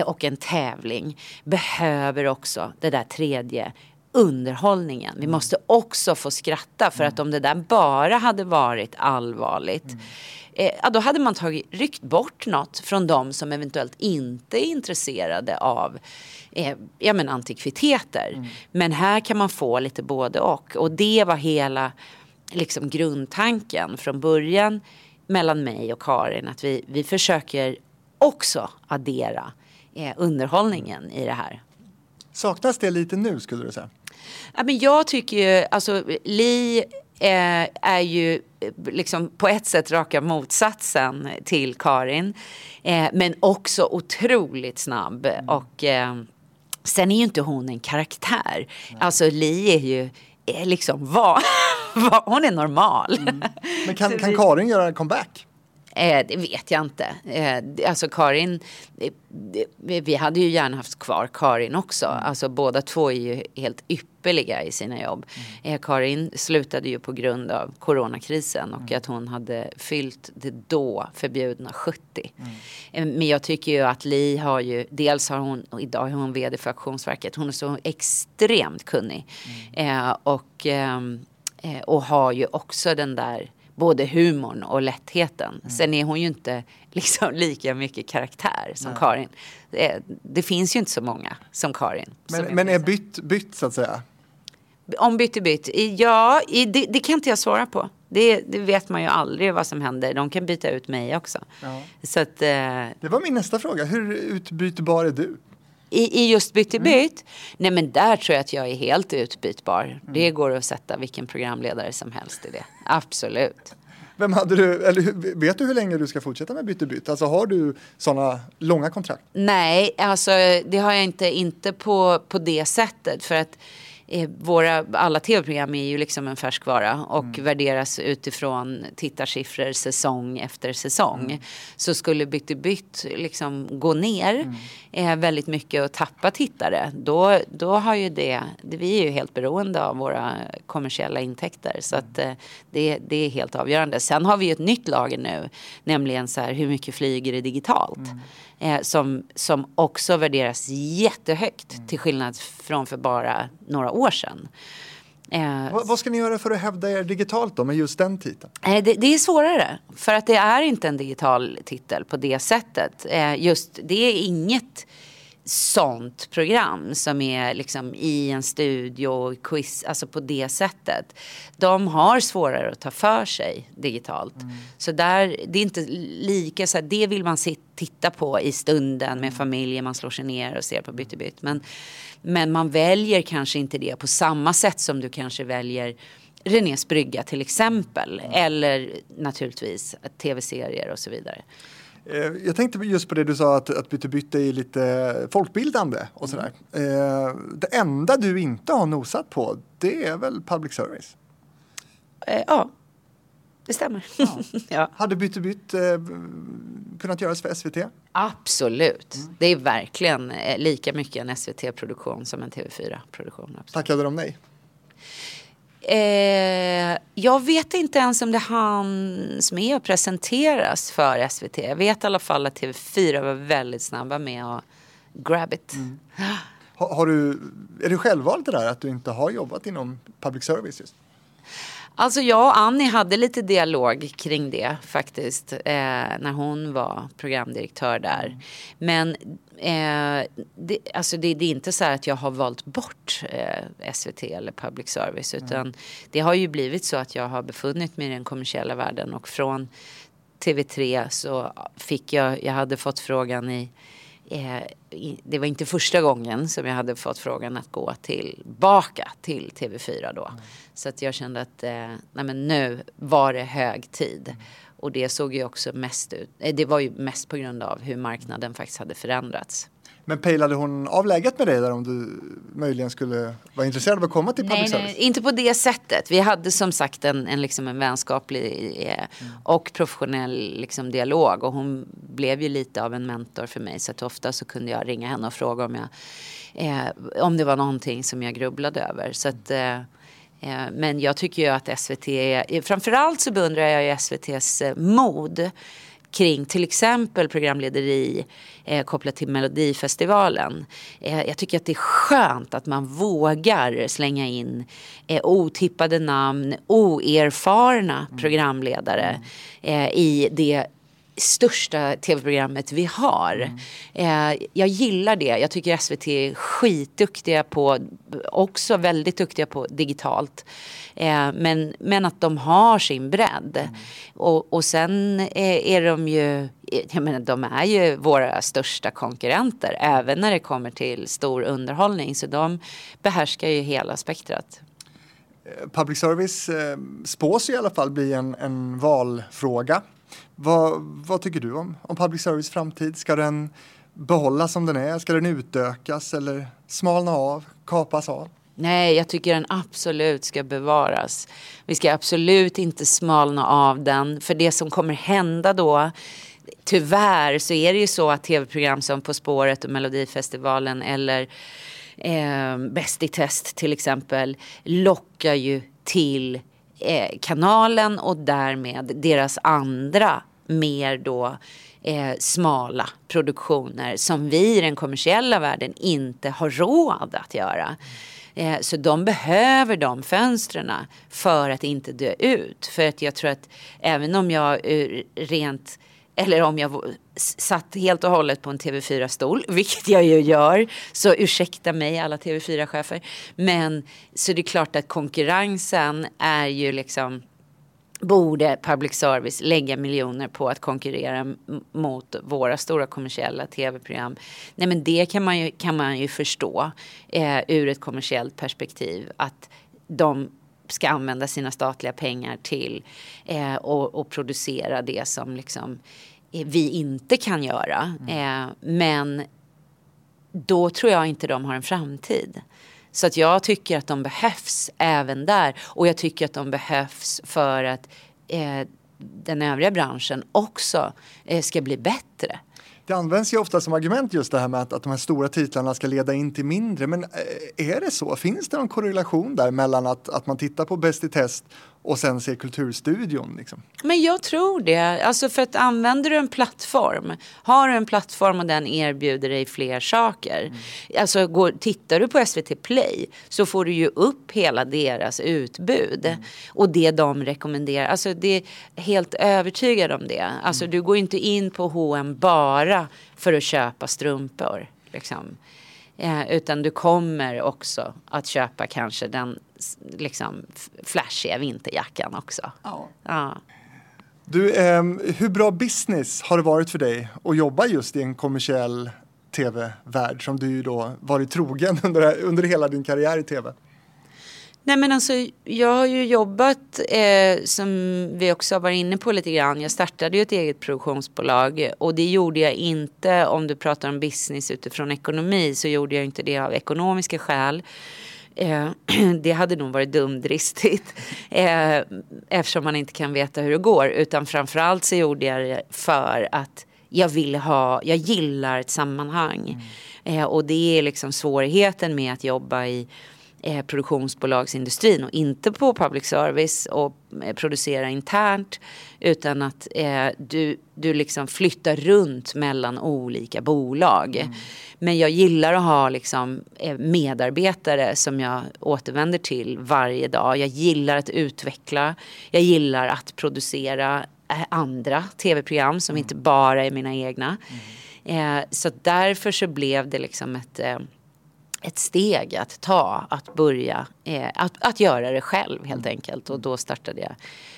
B: och en tävling, behöver också det där tredje underhållningen. Vi måste också få skratta för att om det där bara hade varit allvarligt eh, ja, då hade man tagit, ryckt bort något från de som eventuellt inte är intresserade av eh, ja, men antikviteter. Men här kan man få lite både och. Och det var hela liksom, grundtanken från början mellan mig och Karin. Att vi, vi försöker också addera eh, underhållningen i det här.
A: Saknas det lite nu skulle du säga?
B: Ja, men jag tycker ju, alltså Li eh, är ju eh, liksom på ett sätt raka motsatsen till Karin. Eh, men också otroligt snabb. Och eh, sen är ju inte hon en karaktär. Alltså Li är ju är liksom <laughs> vad, hon är normal.
A: Men <laughs> kan, kan Karin göra en comeback?
B: Eh, det vet jag inte. Eh, alltså Karin, eh, vi hade ju gärna haft kvar Karin också. Alltså båda två är ju helt ypperliga i sina jobb. Eh, Karin slutade ju på grund av coronakrisen och att hon hade fyllt det då förbjudna 70. Eh, men jag tycker ju att Li har ju, dels har hon, idag är hon vd för Auktionsverket, hon är så extremt kunnig. Eh, och, ehm, eh, och har ju också den där både humorn och lättheten. Sen är hon ju inte <laughs> liksom lika mycket karaktär som Karin. Det, det finns ju inte så många som Karin. som
A: Men,
B: jag
A: men är bytt, bytt så att säga?
B: Om bytt i bytt? Ja, i, det, det kan inte jag svara på. Det, det vet man ju aldrig vad som händer. De kan byta ut mig också. Så att eh,
A: Det var min nästa fråga. Hur utbytbar är du?
B: I, i just bytt i bytt, nej men där tror jag att jag är helt utbytbar. Det går att sätta vilken programledare som helst i det. Absolut.
A: Vem hade du, eller vet du hur länge du ska fortsätta med bytt i bytt? Alltså har du sådana långa kontrakt?
B: Nej, alltså det har jag inte, inte på, på det sättet. För att våra, alla tv-program är ju liksom en färskvara och värderas utifrån tittarsiffror säsong efter säsong. Så skulle Bytt i bytt liksom gå ner eh, väldigt mycket och tappa tittare, då, då har ju det, det, vi är ju helt beroende av våra kommersiella intäkter. Så att eh, det, det är helt avgörande. Sen har vi ju ett nytt lager nu, nämligen så här hur mycket flyger det digitalt? Eh, som, som också värderas jättehögt till skillnad från för bara några år sedan. Eh,
A: Vad, vad ska ni göra för att hävda er digitalt då med just den titeln?
B: Nej, det, det är svårare. För att det är inte en digital titel på det sättet. Eh, just, det är inget sånt program som är liksom i en studio och quiz, alltså på det sättet. De har svårare att ta för sig digitalt. Så där, det är inte lika så här, det vill man sit, titta på i stunden med familjen, man slår sig ner och ser på Bytt i bytt. Men, men man väljer kanske inte det på samma sätt som du kanske väljer Renés brygga till exempel. Eller naturligtvis tv-serier och så vidare.
A: Eh, Jag tänkte just på det du sa att, att bytte bytte är lite folkbildande och sådär. Eh, det enda du inte har nosat på det är väl public service?
B: Eh, ja, det stämmer. Ja. <laughs>
A: Hade bytte bytt kunnat göras för SVT?
B: Absolut. Det är verkligen lika mycket en SVT-produktion som en TV4-produktion. Absolut.
A: Tackade de nej?
B: Eh, jag vet inte ens om det hanns med att presenteras för SVT. Jag vet i alla fall att TV4 var väldigt snabba med att grab it. Mm. <gasps>
A: Har, har du, är det självvalt det där att du inte har jobbat inom public service just?
B: Alltså jag och Annie hade lite dialog kring det faktiskt. Eh, när hon var programdirektör där. Men eh, det, alltså det, det är inte så här att jag har valt bort eh, SVT eller public service. Utan det har ju blivit så att jag har befunnit mig i den kommersiella världen. Och från TV3 så fick jag, jag hade fått frågan i- det var inte första gången som jag hade fått frågan att gå tillbaka till TV4 då. Så att jag kände att eh, nej men nu var det hög tid. Och det såg ju också mest ut, eh, det var ju mest på grund av hur marknaden faktiskt hade förändrats.
A: Men pejlade hon av läget med dig där om du möjligen skulle vara intresserad av att komma till public
B: Nej,
A: service?
B: nej, inte på det sättet. Vi hade som sagt en, en, liksom en vänskaplig eh, och professionell liksom, dialog. Och hon blev ju lite av en mentor för mig. Så att ofta så kunde jag ringa henne och fråga om, jag, eh, om det var någonting som jag grubblade över. Så att, eh, eh, men jag tycker ju att SVT, framförallt så beundrar jag ju SVTs eh, mod kring till exempel programlederi eh, kopplat till Melodifestivalen. Eh, jag tycker att det är skönt att man vågar slänga in eh, otippade namn, oerfarna programledare eh, i det största tv-programmet vi har. Eh, jag gillar det. Jag tycker SVT är skitduktiga på, också väldigt duktiga på digitalt. Eh, men, men att de har sin bredd. Och, och sen eh, är de ju, jag menar de är ju våra största konkurrenter. Även när det kommer till stor underhållning. Så de behärskar ju hela spektrat.
A: Public service eh, spås ju i alla fall bli en, en valfråga. Vad, vad tycker du om, om public service framtid? Ska den behållas som den är? Ska den utökas eller smalna av, kapas av?
B: Nej, jag tycker den absolut ska bevaras. Vi ska absolut inte smalna av den. För det som kommer hända då, tyvärr så är det ju så att tv-program som På spåret och Melodifestivalen eller eh, Bäst i test till exempel lockar ju till eh, kanalen och därmed deras andra mer då eh, smala produktioner som vi i den kommersiella världen inte har råd att göra. Eh, så de behöver de fönstren för att inte dö ut. För att jag tror att även om jag eh, rent eller om jag satt helt och hållet på en TV4-stol, <laughs> vilket jag ju gör, så ursäkta mig alla TV4-chefer. Men så det är klart att konkurrensen är ju liksom borde public service lägga miljoner på att konkurrera mot våra stora kommersiella tv-program. Nej men det kan man ju, kan man ju förstå eh, ur ett kommersiellt perspektiv att de ska använda sina statliga pengar till eh, och, och producera det som liksom eh, vi inte kan göra. Eh, men då tror jag inte de har en framtid. Så att jag tycker att de behövs även där. Och jag tycker att de behövs för att eh, den övriga branschen också eh, ska bli bättre.
A: Det används ju ofta som argument just det här med att, att de här stora titlarna ska leda in till mindre. Men eh, är det så? Finns det någon korrelation där mellan att, att man tittar på Bäst i test och sen ser Kulturstudion? Liksom?
B: Men jag tror det. Alltså för att använder du en plattform, har du en plattform och den erbjuder dig fler saker. Alltså går, tittar du på SVT Play så får du ju upp hela deras utbud. Och det de rekommenderar. Alltså det är helt övertygad om det. Alltså du går inte in på H&M bara för att köpa strumpor. Liksom. Eh, utan du kommer också att köpa kanske den liksom flashiga vinterjackan också. Ja.
A: Du, ehm, hur bra business har det varit för dig att jobba just i en kommersiell tv-värld som du ju då varit trogen <laughs> under, under hela din karriär i tv?
B: Nej men alltså jag har ju jobbat eh, som vi också har varit inne på lite grann. Jag startade ju ett eget produktionsbolag och det gjorde jag inte om du pratar om business utifrån ekonomi så gjorde jag inte det av ekonomiska skäl. Eh, <clears throat> det hade nog varit dumdristigt <laughs> eh, eftersom man inte kan veta hur det går utan framförallt så gjorde jag det för att jag ville ha, jag gillar ett sammanhang. Eh, och det är liksom svårigheten med att jobba i eh, produktionsbolagsindustrin och inte på public service och eh, producera internt utan att eh, du, du liksom flyttar runt mellan olika bolag. Men jag gillar att ha liksom, eh, medarbetare som jag återvänder till varje dag. Jag gillar att utveckla, jag gillar att producera eh, andra tv-program som inte bara är mina egna. Eh, så därför så blev det liksom ett ett steg att ta, att börja, eh, att, att göra det själv helt enkelt. Och då startade jag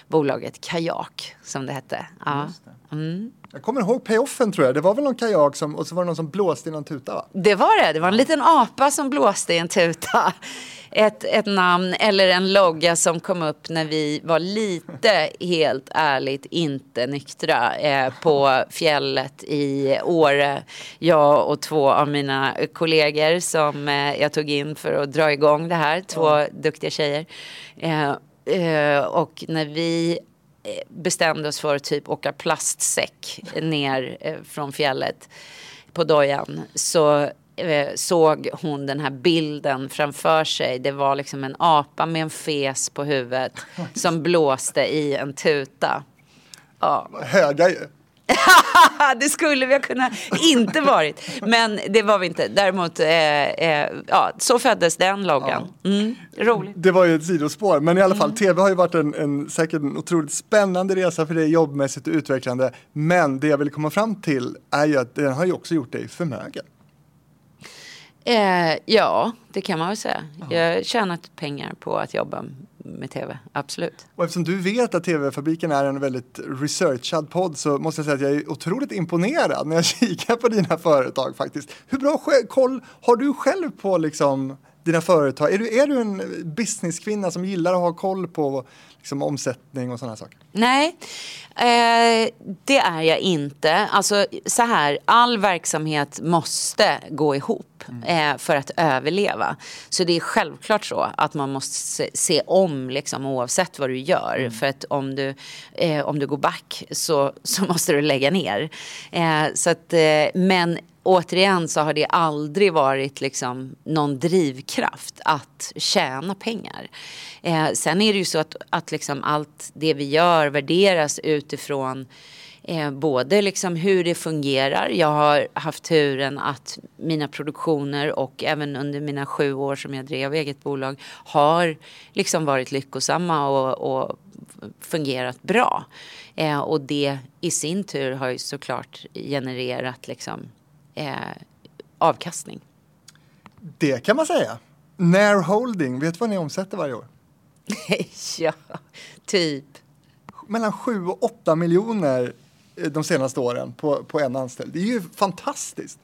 B: bolaget Kajak som det hette. Ja.
A: Just det. Jag kommer ihåg payoffen tror jag. Det var väl någon kajak som, och så var det någon som blåste i någon tuta va?
B: Det var det. Det var en liten apa som blåste i en tuta. Ett, ett namn eller en logga som kom upp när vi var lite, <laughs> helt ärligt, inte nyktra eh, på fjället i Åre. Jag och två av mina kollegor som eh, jag tog in för att dra igång det här. Två duktiga tjejer. Eh, eh, och när vi bestämde oss för att typ åka plastsäck ner eh, från fjället på dojan så eh, såg hon den här bilden framför sig. Det var liksom en apa med en fes på huvudet <laughs> som blåste i en tuta. Ja,
A: Höga ju. <laughs>
B: det skulle vi ha kunnat inte varit. Men det var vi inte. Däremot, eh, eh, ja, så föddes den loggan. Mm, roligt.
A: Det var ju ett sidospår, men i alla fall, tv har ju varit en, en säkert en otroligt spännande resa för dig jobbmässigt och utvecklande. Men det jag vill komma fram till är ju att den har ju också gjort dig förmögen.
B: Eh, ja, det kan man väl säga. Jag har tjänat pengar på att jobba med tv, absolut.
A: Och eftersom du vet att TV-fabriken är en väldigt researchad podd så måste jag säga att jag är otroligt imponerad när jag <laughs> kikar på dina företag faktiskt. Hur bra koll har du själv på liksom dina företag? Är du, är du en businesskvinna som gillar att ha koll på liksom, omsättning och sådana saker?
B: Nej, eh, det är jag inte. Alltså så här, all verksamhet måste gå ihop eh, för att överleva. Så det är självklart så att man måste se, se om liksom, oavsett vad du gör. För att om du, eh, om du går back så, så måste du lägga ner. Eh, så att, eh, men återigen så har det aldrig varit liksom någon drivkraft att tjäna pengar. Eh, sen är det ju så att, att liksom allt det vi gör värderas utifrån eh, både liksom hur det fungerar. Jag har haft turen att mina produktioner och även under mina sju år som jag drev eget bolag har liksom varit lyckosamma och, och fungerat bra. Eh, och det i sin tur har ju såklart genererat liksom eh, avkastning.
A: Det kan man säga. Nair Holding, vet du vad ni omsätter varje år? <laughs>
B: ja, typ.
A: Mellan 7 och 8 miljoner eh, de senaste åren på, på en anställd. Det är ju fantastiskt.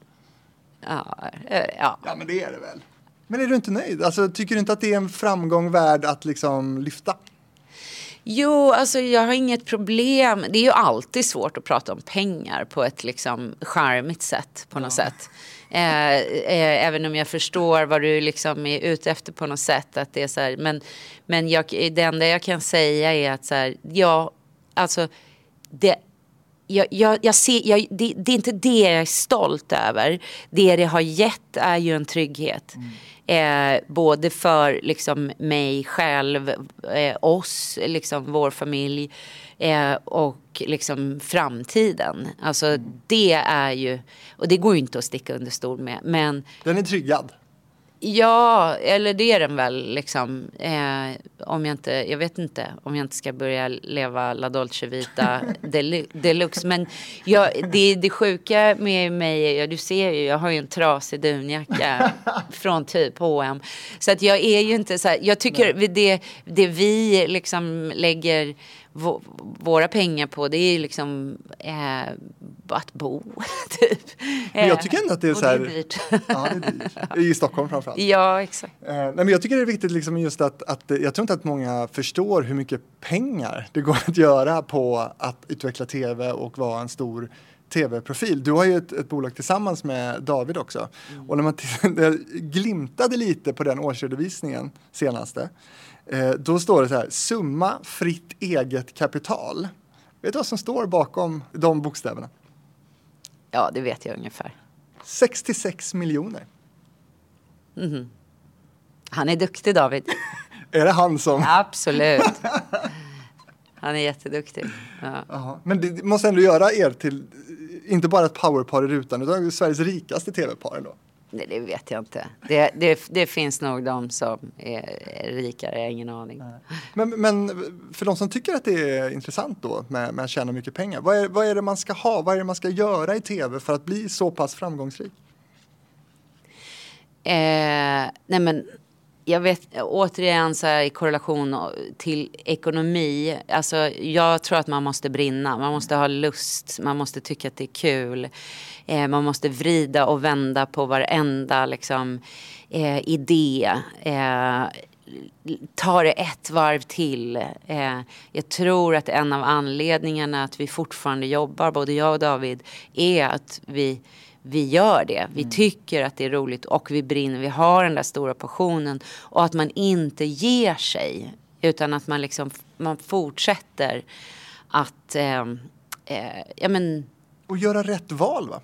B: Ja, eh, ja.
A: Ja, men det är det väl. Men är du inte nöjd? Alltså, tycker du inte att det är en framgång värd att liksom lyfta?
B: Jo, alltså jag har inget problem. Det är ju alltid svårt att prata om pengar på ett liksom charmigt sätt på något sätt. Eh, eh, även om jag förstår vad du liksom är ute efter på något sätt. Att det är så här, men men jag, det enda jag kan säga är att så här, ja, alltså det, jag, jag, jag ser, jag, det, det är inte det jag är stolt över. Det det har gett är ju en trygghet. Eh, både för liksom, mig själv, eh, oss, liksom, vår familj eh, och liksom, framtiden. Alltså det är ju, och det går ju inte att sticka under stol med. Men
A: Den är tryggad.
B: Ja, eller det är den väl liksom. Eh, om jag inte, jag vet inte om jag inte ska börja leva La Dolce Vita <laughs> delu- deluxe. Men jag, det, det sjuka med mig ja, du ser ju, jag har ju en trasig dunjacka <laughs> från typ H&M. Så att jag är ju inte så här, jag tycker det, det vi liksom lägger våra pengar på det är liksom eh, att bo, <laughs> typ.
A: Men jag tycker ändå att det är
B: och
A: så här...
B: Det är dyrt.
A: Ja, det är dyrt. <laughs> I Stockholm framförallt.
B: ja, exakt.
A: Eh, nej, men jag tycker det är viktigt liksom just att, att jag tror inte att många förstår hur mycket pengar det går att göra på att utveckla tv och vara en stor tv-profil. Du har ju ett, ett bolag tillsammans med David också. Och när man <laughs> glimtade lite på den årsredovisningen senaste, eh, då står det så här, summa fritt eget kapital. Vet du vad som står bakom de bokstäverna?
B: Ja, det vet jag ungefär.
A: 66 miljoner.
B: Han är duktig David. <laughs>
A: Är det han som...
B: Absolut. <laughs> Han är jätteduktig. Ja.
A: Men det måste ändå göra er till, inte bara ett powerpar i rutan, utan Sveriges rikaste tv-par ändå.
B: Nej, det vet jag inte. Det, det, det finns nog de som är, rikare, jag har ingen aning.
A: Men, men för de som tycker att det är intressant då med, med att tjäna mycket pengar, vad är, vad är det man ska ha? Vad är det man ska göra i tv för att bli så pass framgångsrik?
B: Eh, nej men jag vet återigen så här, i korrelation till ekonomi. Alltså, jag tror att man måste brinna. Man måste ha lust. Man måste tycka att det är kul. Eh, man måste vrida och vända på varenda liksom, eh, idé. Eh, ta det ett varv till. Eh, jag tror att en av anledningarna att vi fortfarande jobbar, både jag och David, är att vi vi gör det. Vi tycker att det är roligt och vi brinner. Vi har den där stora passionen. Och att man inte ger sig. Utan att man liksom man fortsätter att... Eh, eh, ja, men,
A: Och göra rätt val va?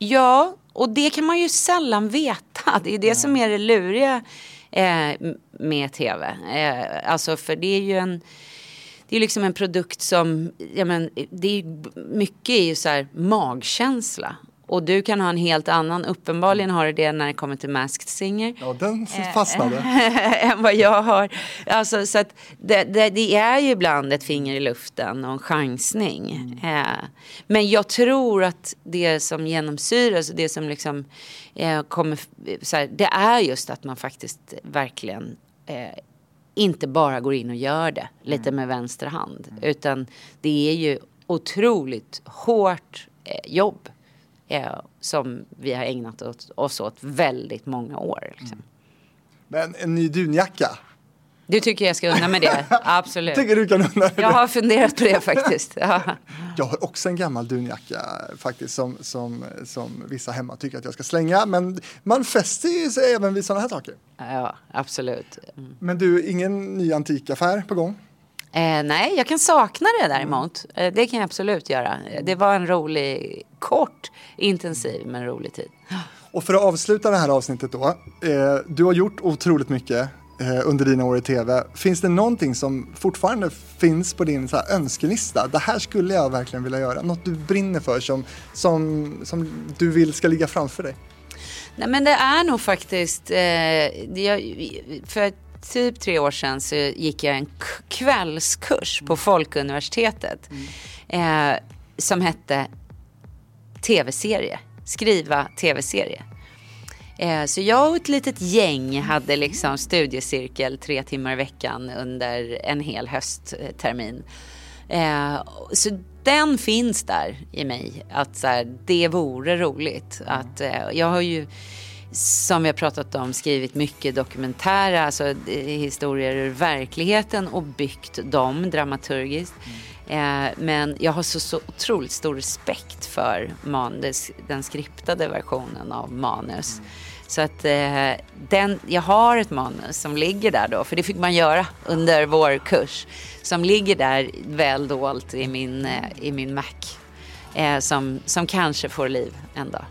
B: ja, och det kan man ju sällan veta. Det är det som är det luriga eh, med tv. Eh, alltså för det är ju en... Det är liksom en produkt som, ja men, det är mycket är ju så här magkänsla. Och du kan ha en helt annan, uppenbarligen har du det när det kommer till Masked Singer.
A: Ja, den
B: Eh,
A: fastnade. <laughs>
B: än vad jag har. Alltså, så att det, det, det är ju ibland ett finger i luften och en chansning. Eh, men jag tror att det som genomsyras och det som liksom eh, kommer, så här, det är just att man faktiskt verkligen eh, inte bara går in och gör det lite med vänster hand. Utan det är ju otroligt hårt eh, jobb eh, som vi har ägnat åt, oss åt väldigt många år. Liksom.
A: Men en ny dunjacka.
B: Du tycker jag ska unna mig det? <laughs> Absolut.
A: Tycker du kan unna
B: Jag har funderat på det faktiskt. Ja. <laughs>
A: Jag har också en gammal dunjacka faktiskt som, som, som vissa hemma tycker att jag ska slänga. Men man fäster ju sig även vid sådana här saker.
B: ja, absolut. Mm.
A: Men du, ingen ny antikaffär på gång?
B: Eh, nej, jag kan sakna det däremot. Eh, det kan jag absolut göra. Eh, Det var en rolig, kort, intensiv men rolig tid.
A: Och för att avsluta det här avsnittet då. Eh, du har gjort otroligt mycket eh, under dina år i tv. Finns det någonting som fortfarande finns på din så här, önskelista? Det här skulle jag verkligen vilja göra. Något du brinner för som, som, som du vill ska ligga framför dig.
B: Nej men det är nog faktiskt, eh, jag, för typ tre år sedan så gick jag en k- kvällskurs på Folkuniversitetet. Eh, som hette tv-serie, skriva tv-serie. Eh, så jag och ett litet gäng hade liksom studiecirkel tre timmar i veckan under en hel hösttermin. Eh, så den finns där i mig, att så här, det vore roligt. Att, eh, jag har ju, som vi har pratat om, skrivit mycket dokumentära alltså, eh, historier ur verkligheten och byggt dem dramaturgiskt. Eh, men jag har så, så otroligt stor respekt för manus, den skriptade versionen av manus. Så att eh, den, jag har ett manus som ligger där då, för det fick man göra under vår kurs. Som ligger där väl dolt i min, eh, i min Mac. Eh, som, som kanske får liv en dag.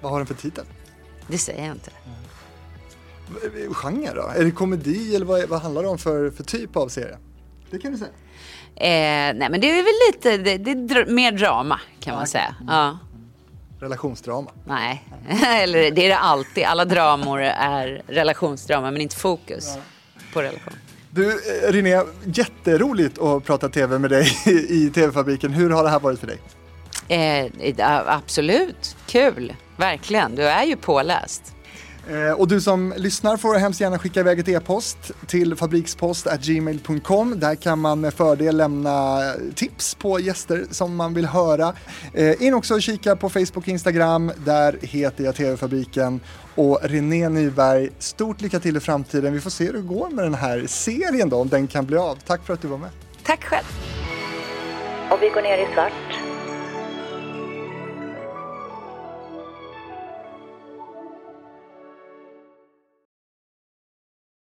A: Vad har den för titel?
B: Det säger jag inte.
A: Eh, Genre då? Är det komedi eller vad, vad handlar det om för, för typ av serie? Det kan du säga.
B: Eh, nej men det är väl lite, det, det är dr- mer drama kan man säga. Ja.
A: Relationsdrama.
B: Nej, <laughs> eller det är det alltid. Alla dramor är relationsdrama men inte fokus på relation.
A: Du, eh, René, jätteroligt att prata tv med dig <laughs> i TV-fabriken. Hur har det här varit för dig?
B: Eh, ja, absolut, kul, verkligen. Du är ju påläst.
A: Eh, och du som lyssnar får hemskt gärna skicka iväg ett e-post till fabrikspost.gmail.com. Där kan man med fördel lämna tips på gäster som man vill höra. Eh, in också och kika på Facebook och Instagram. Där heter jag TV-fabriken. Och René Nyberg, stort lycka till i framtiden. Vi får se hur det går med den här serien då, om den kan bli av. Tack för att du var med.
B: Tack själv.
E: Och vi går ner i svart.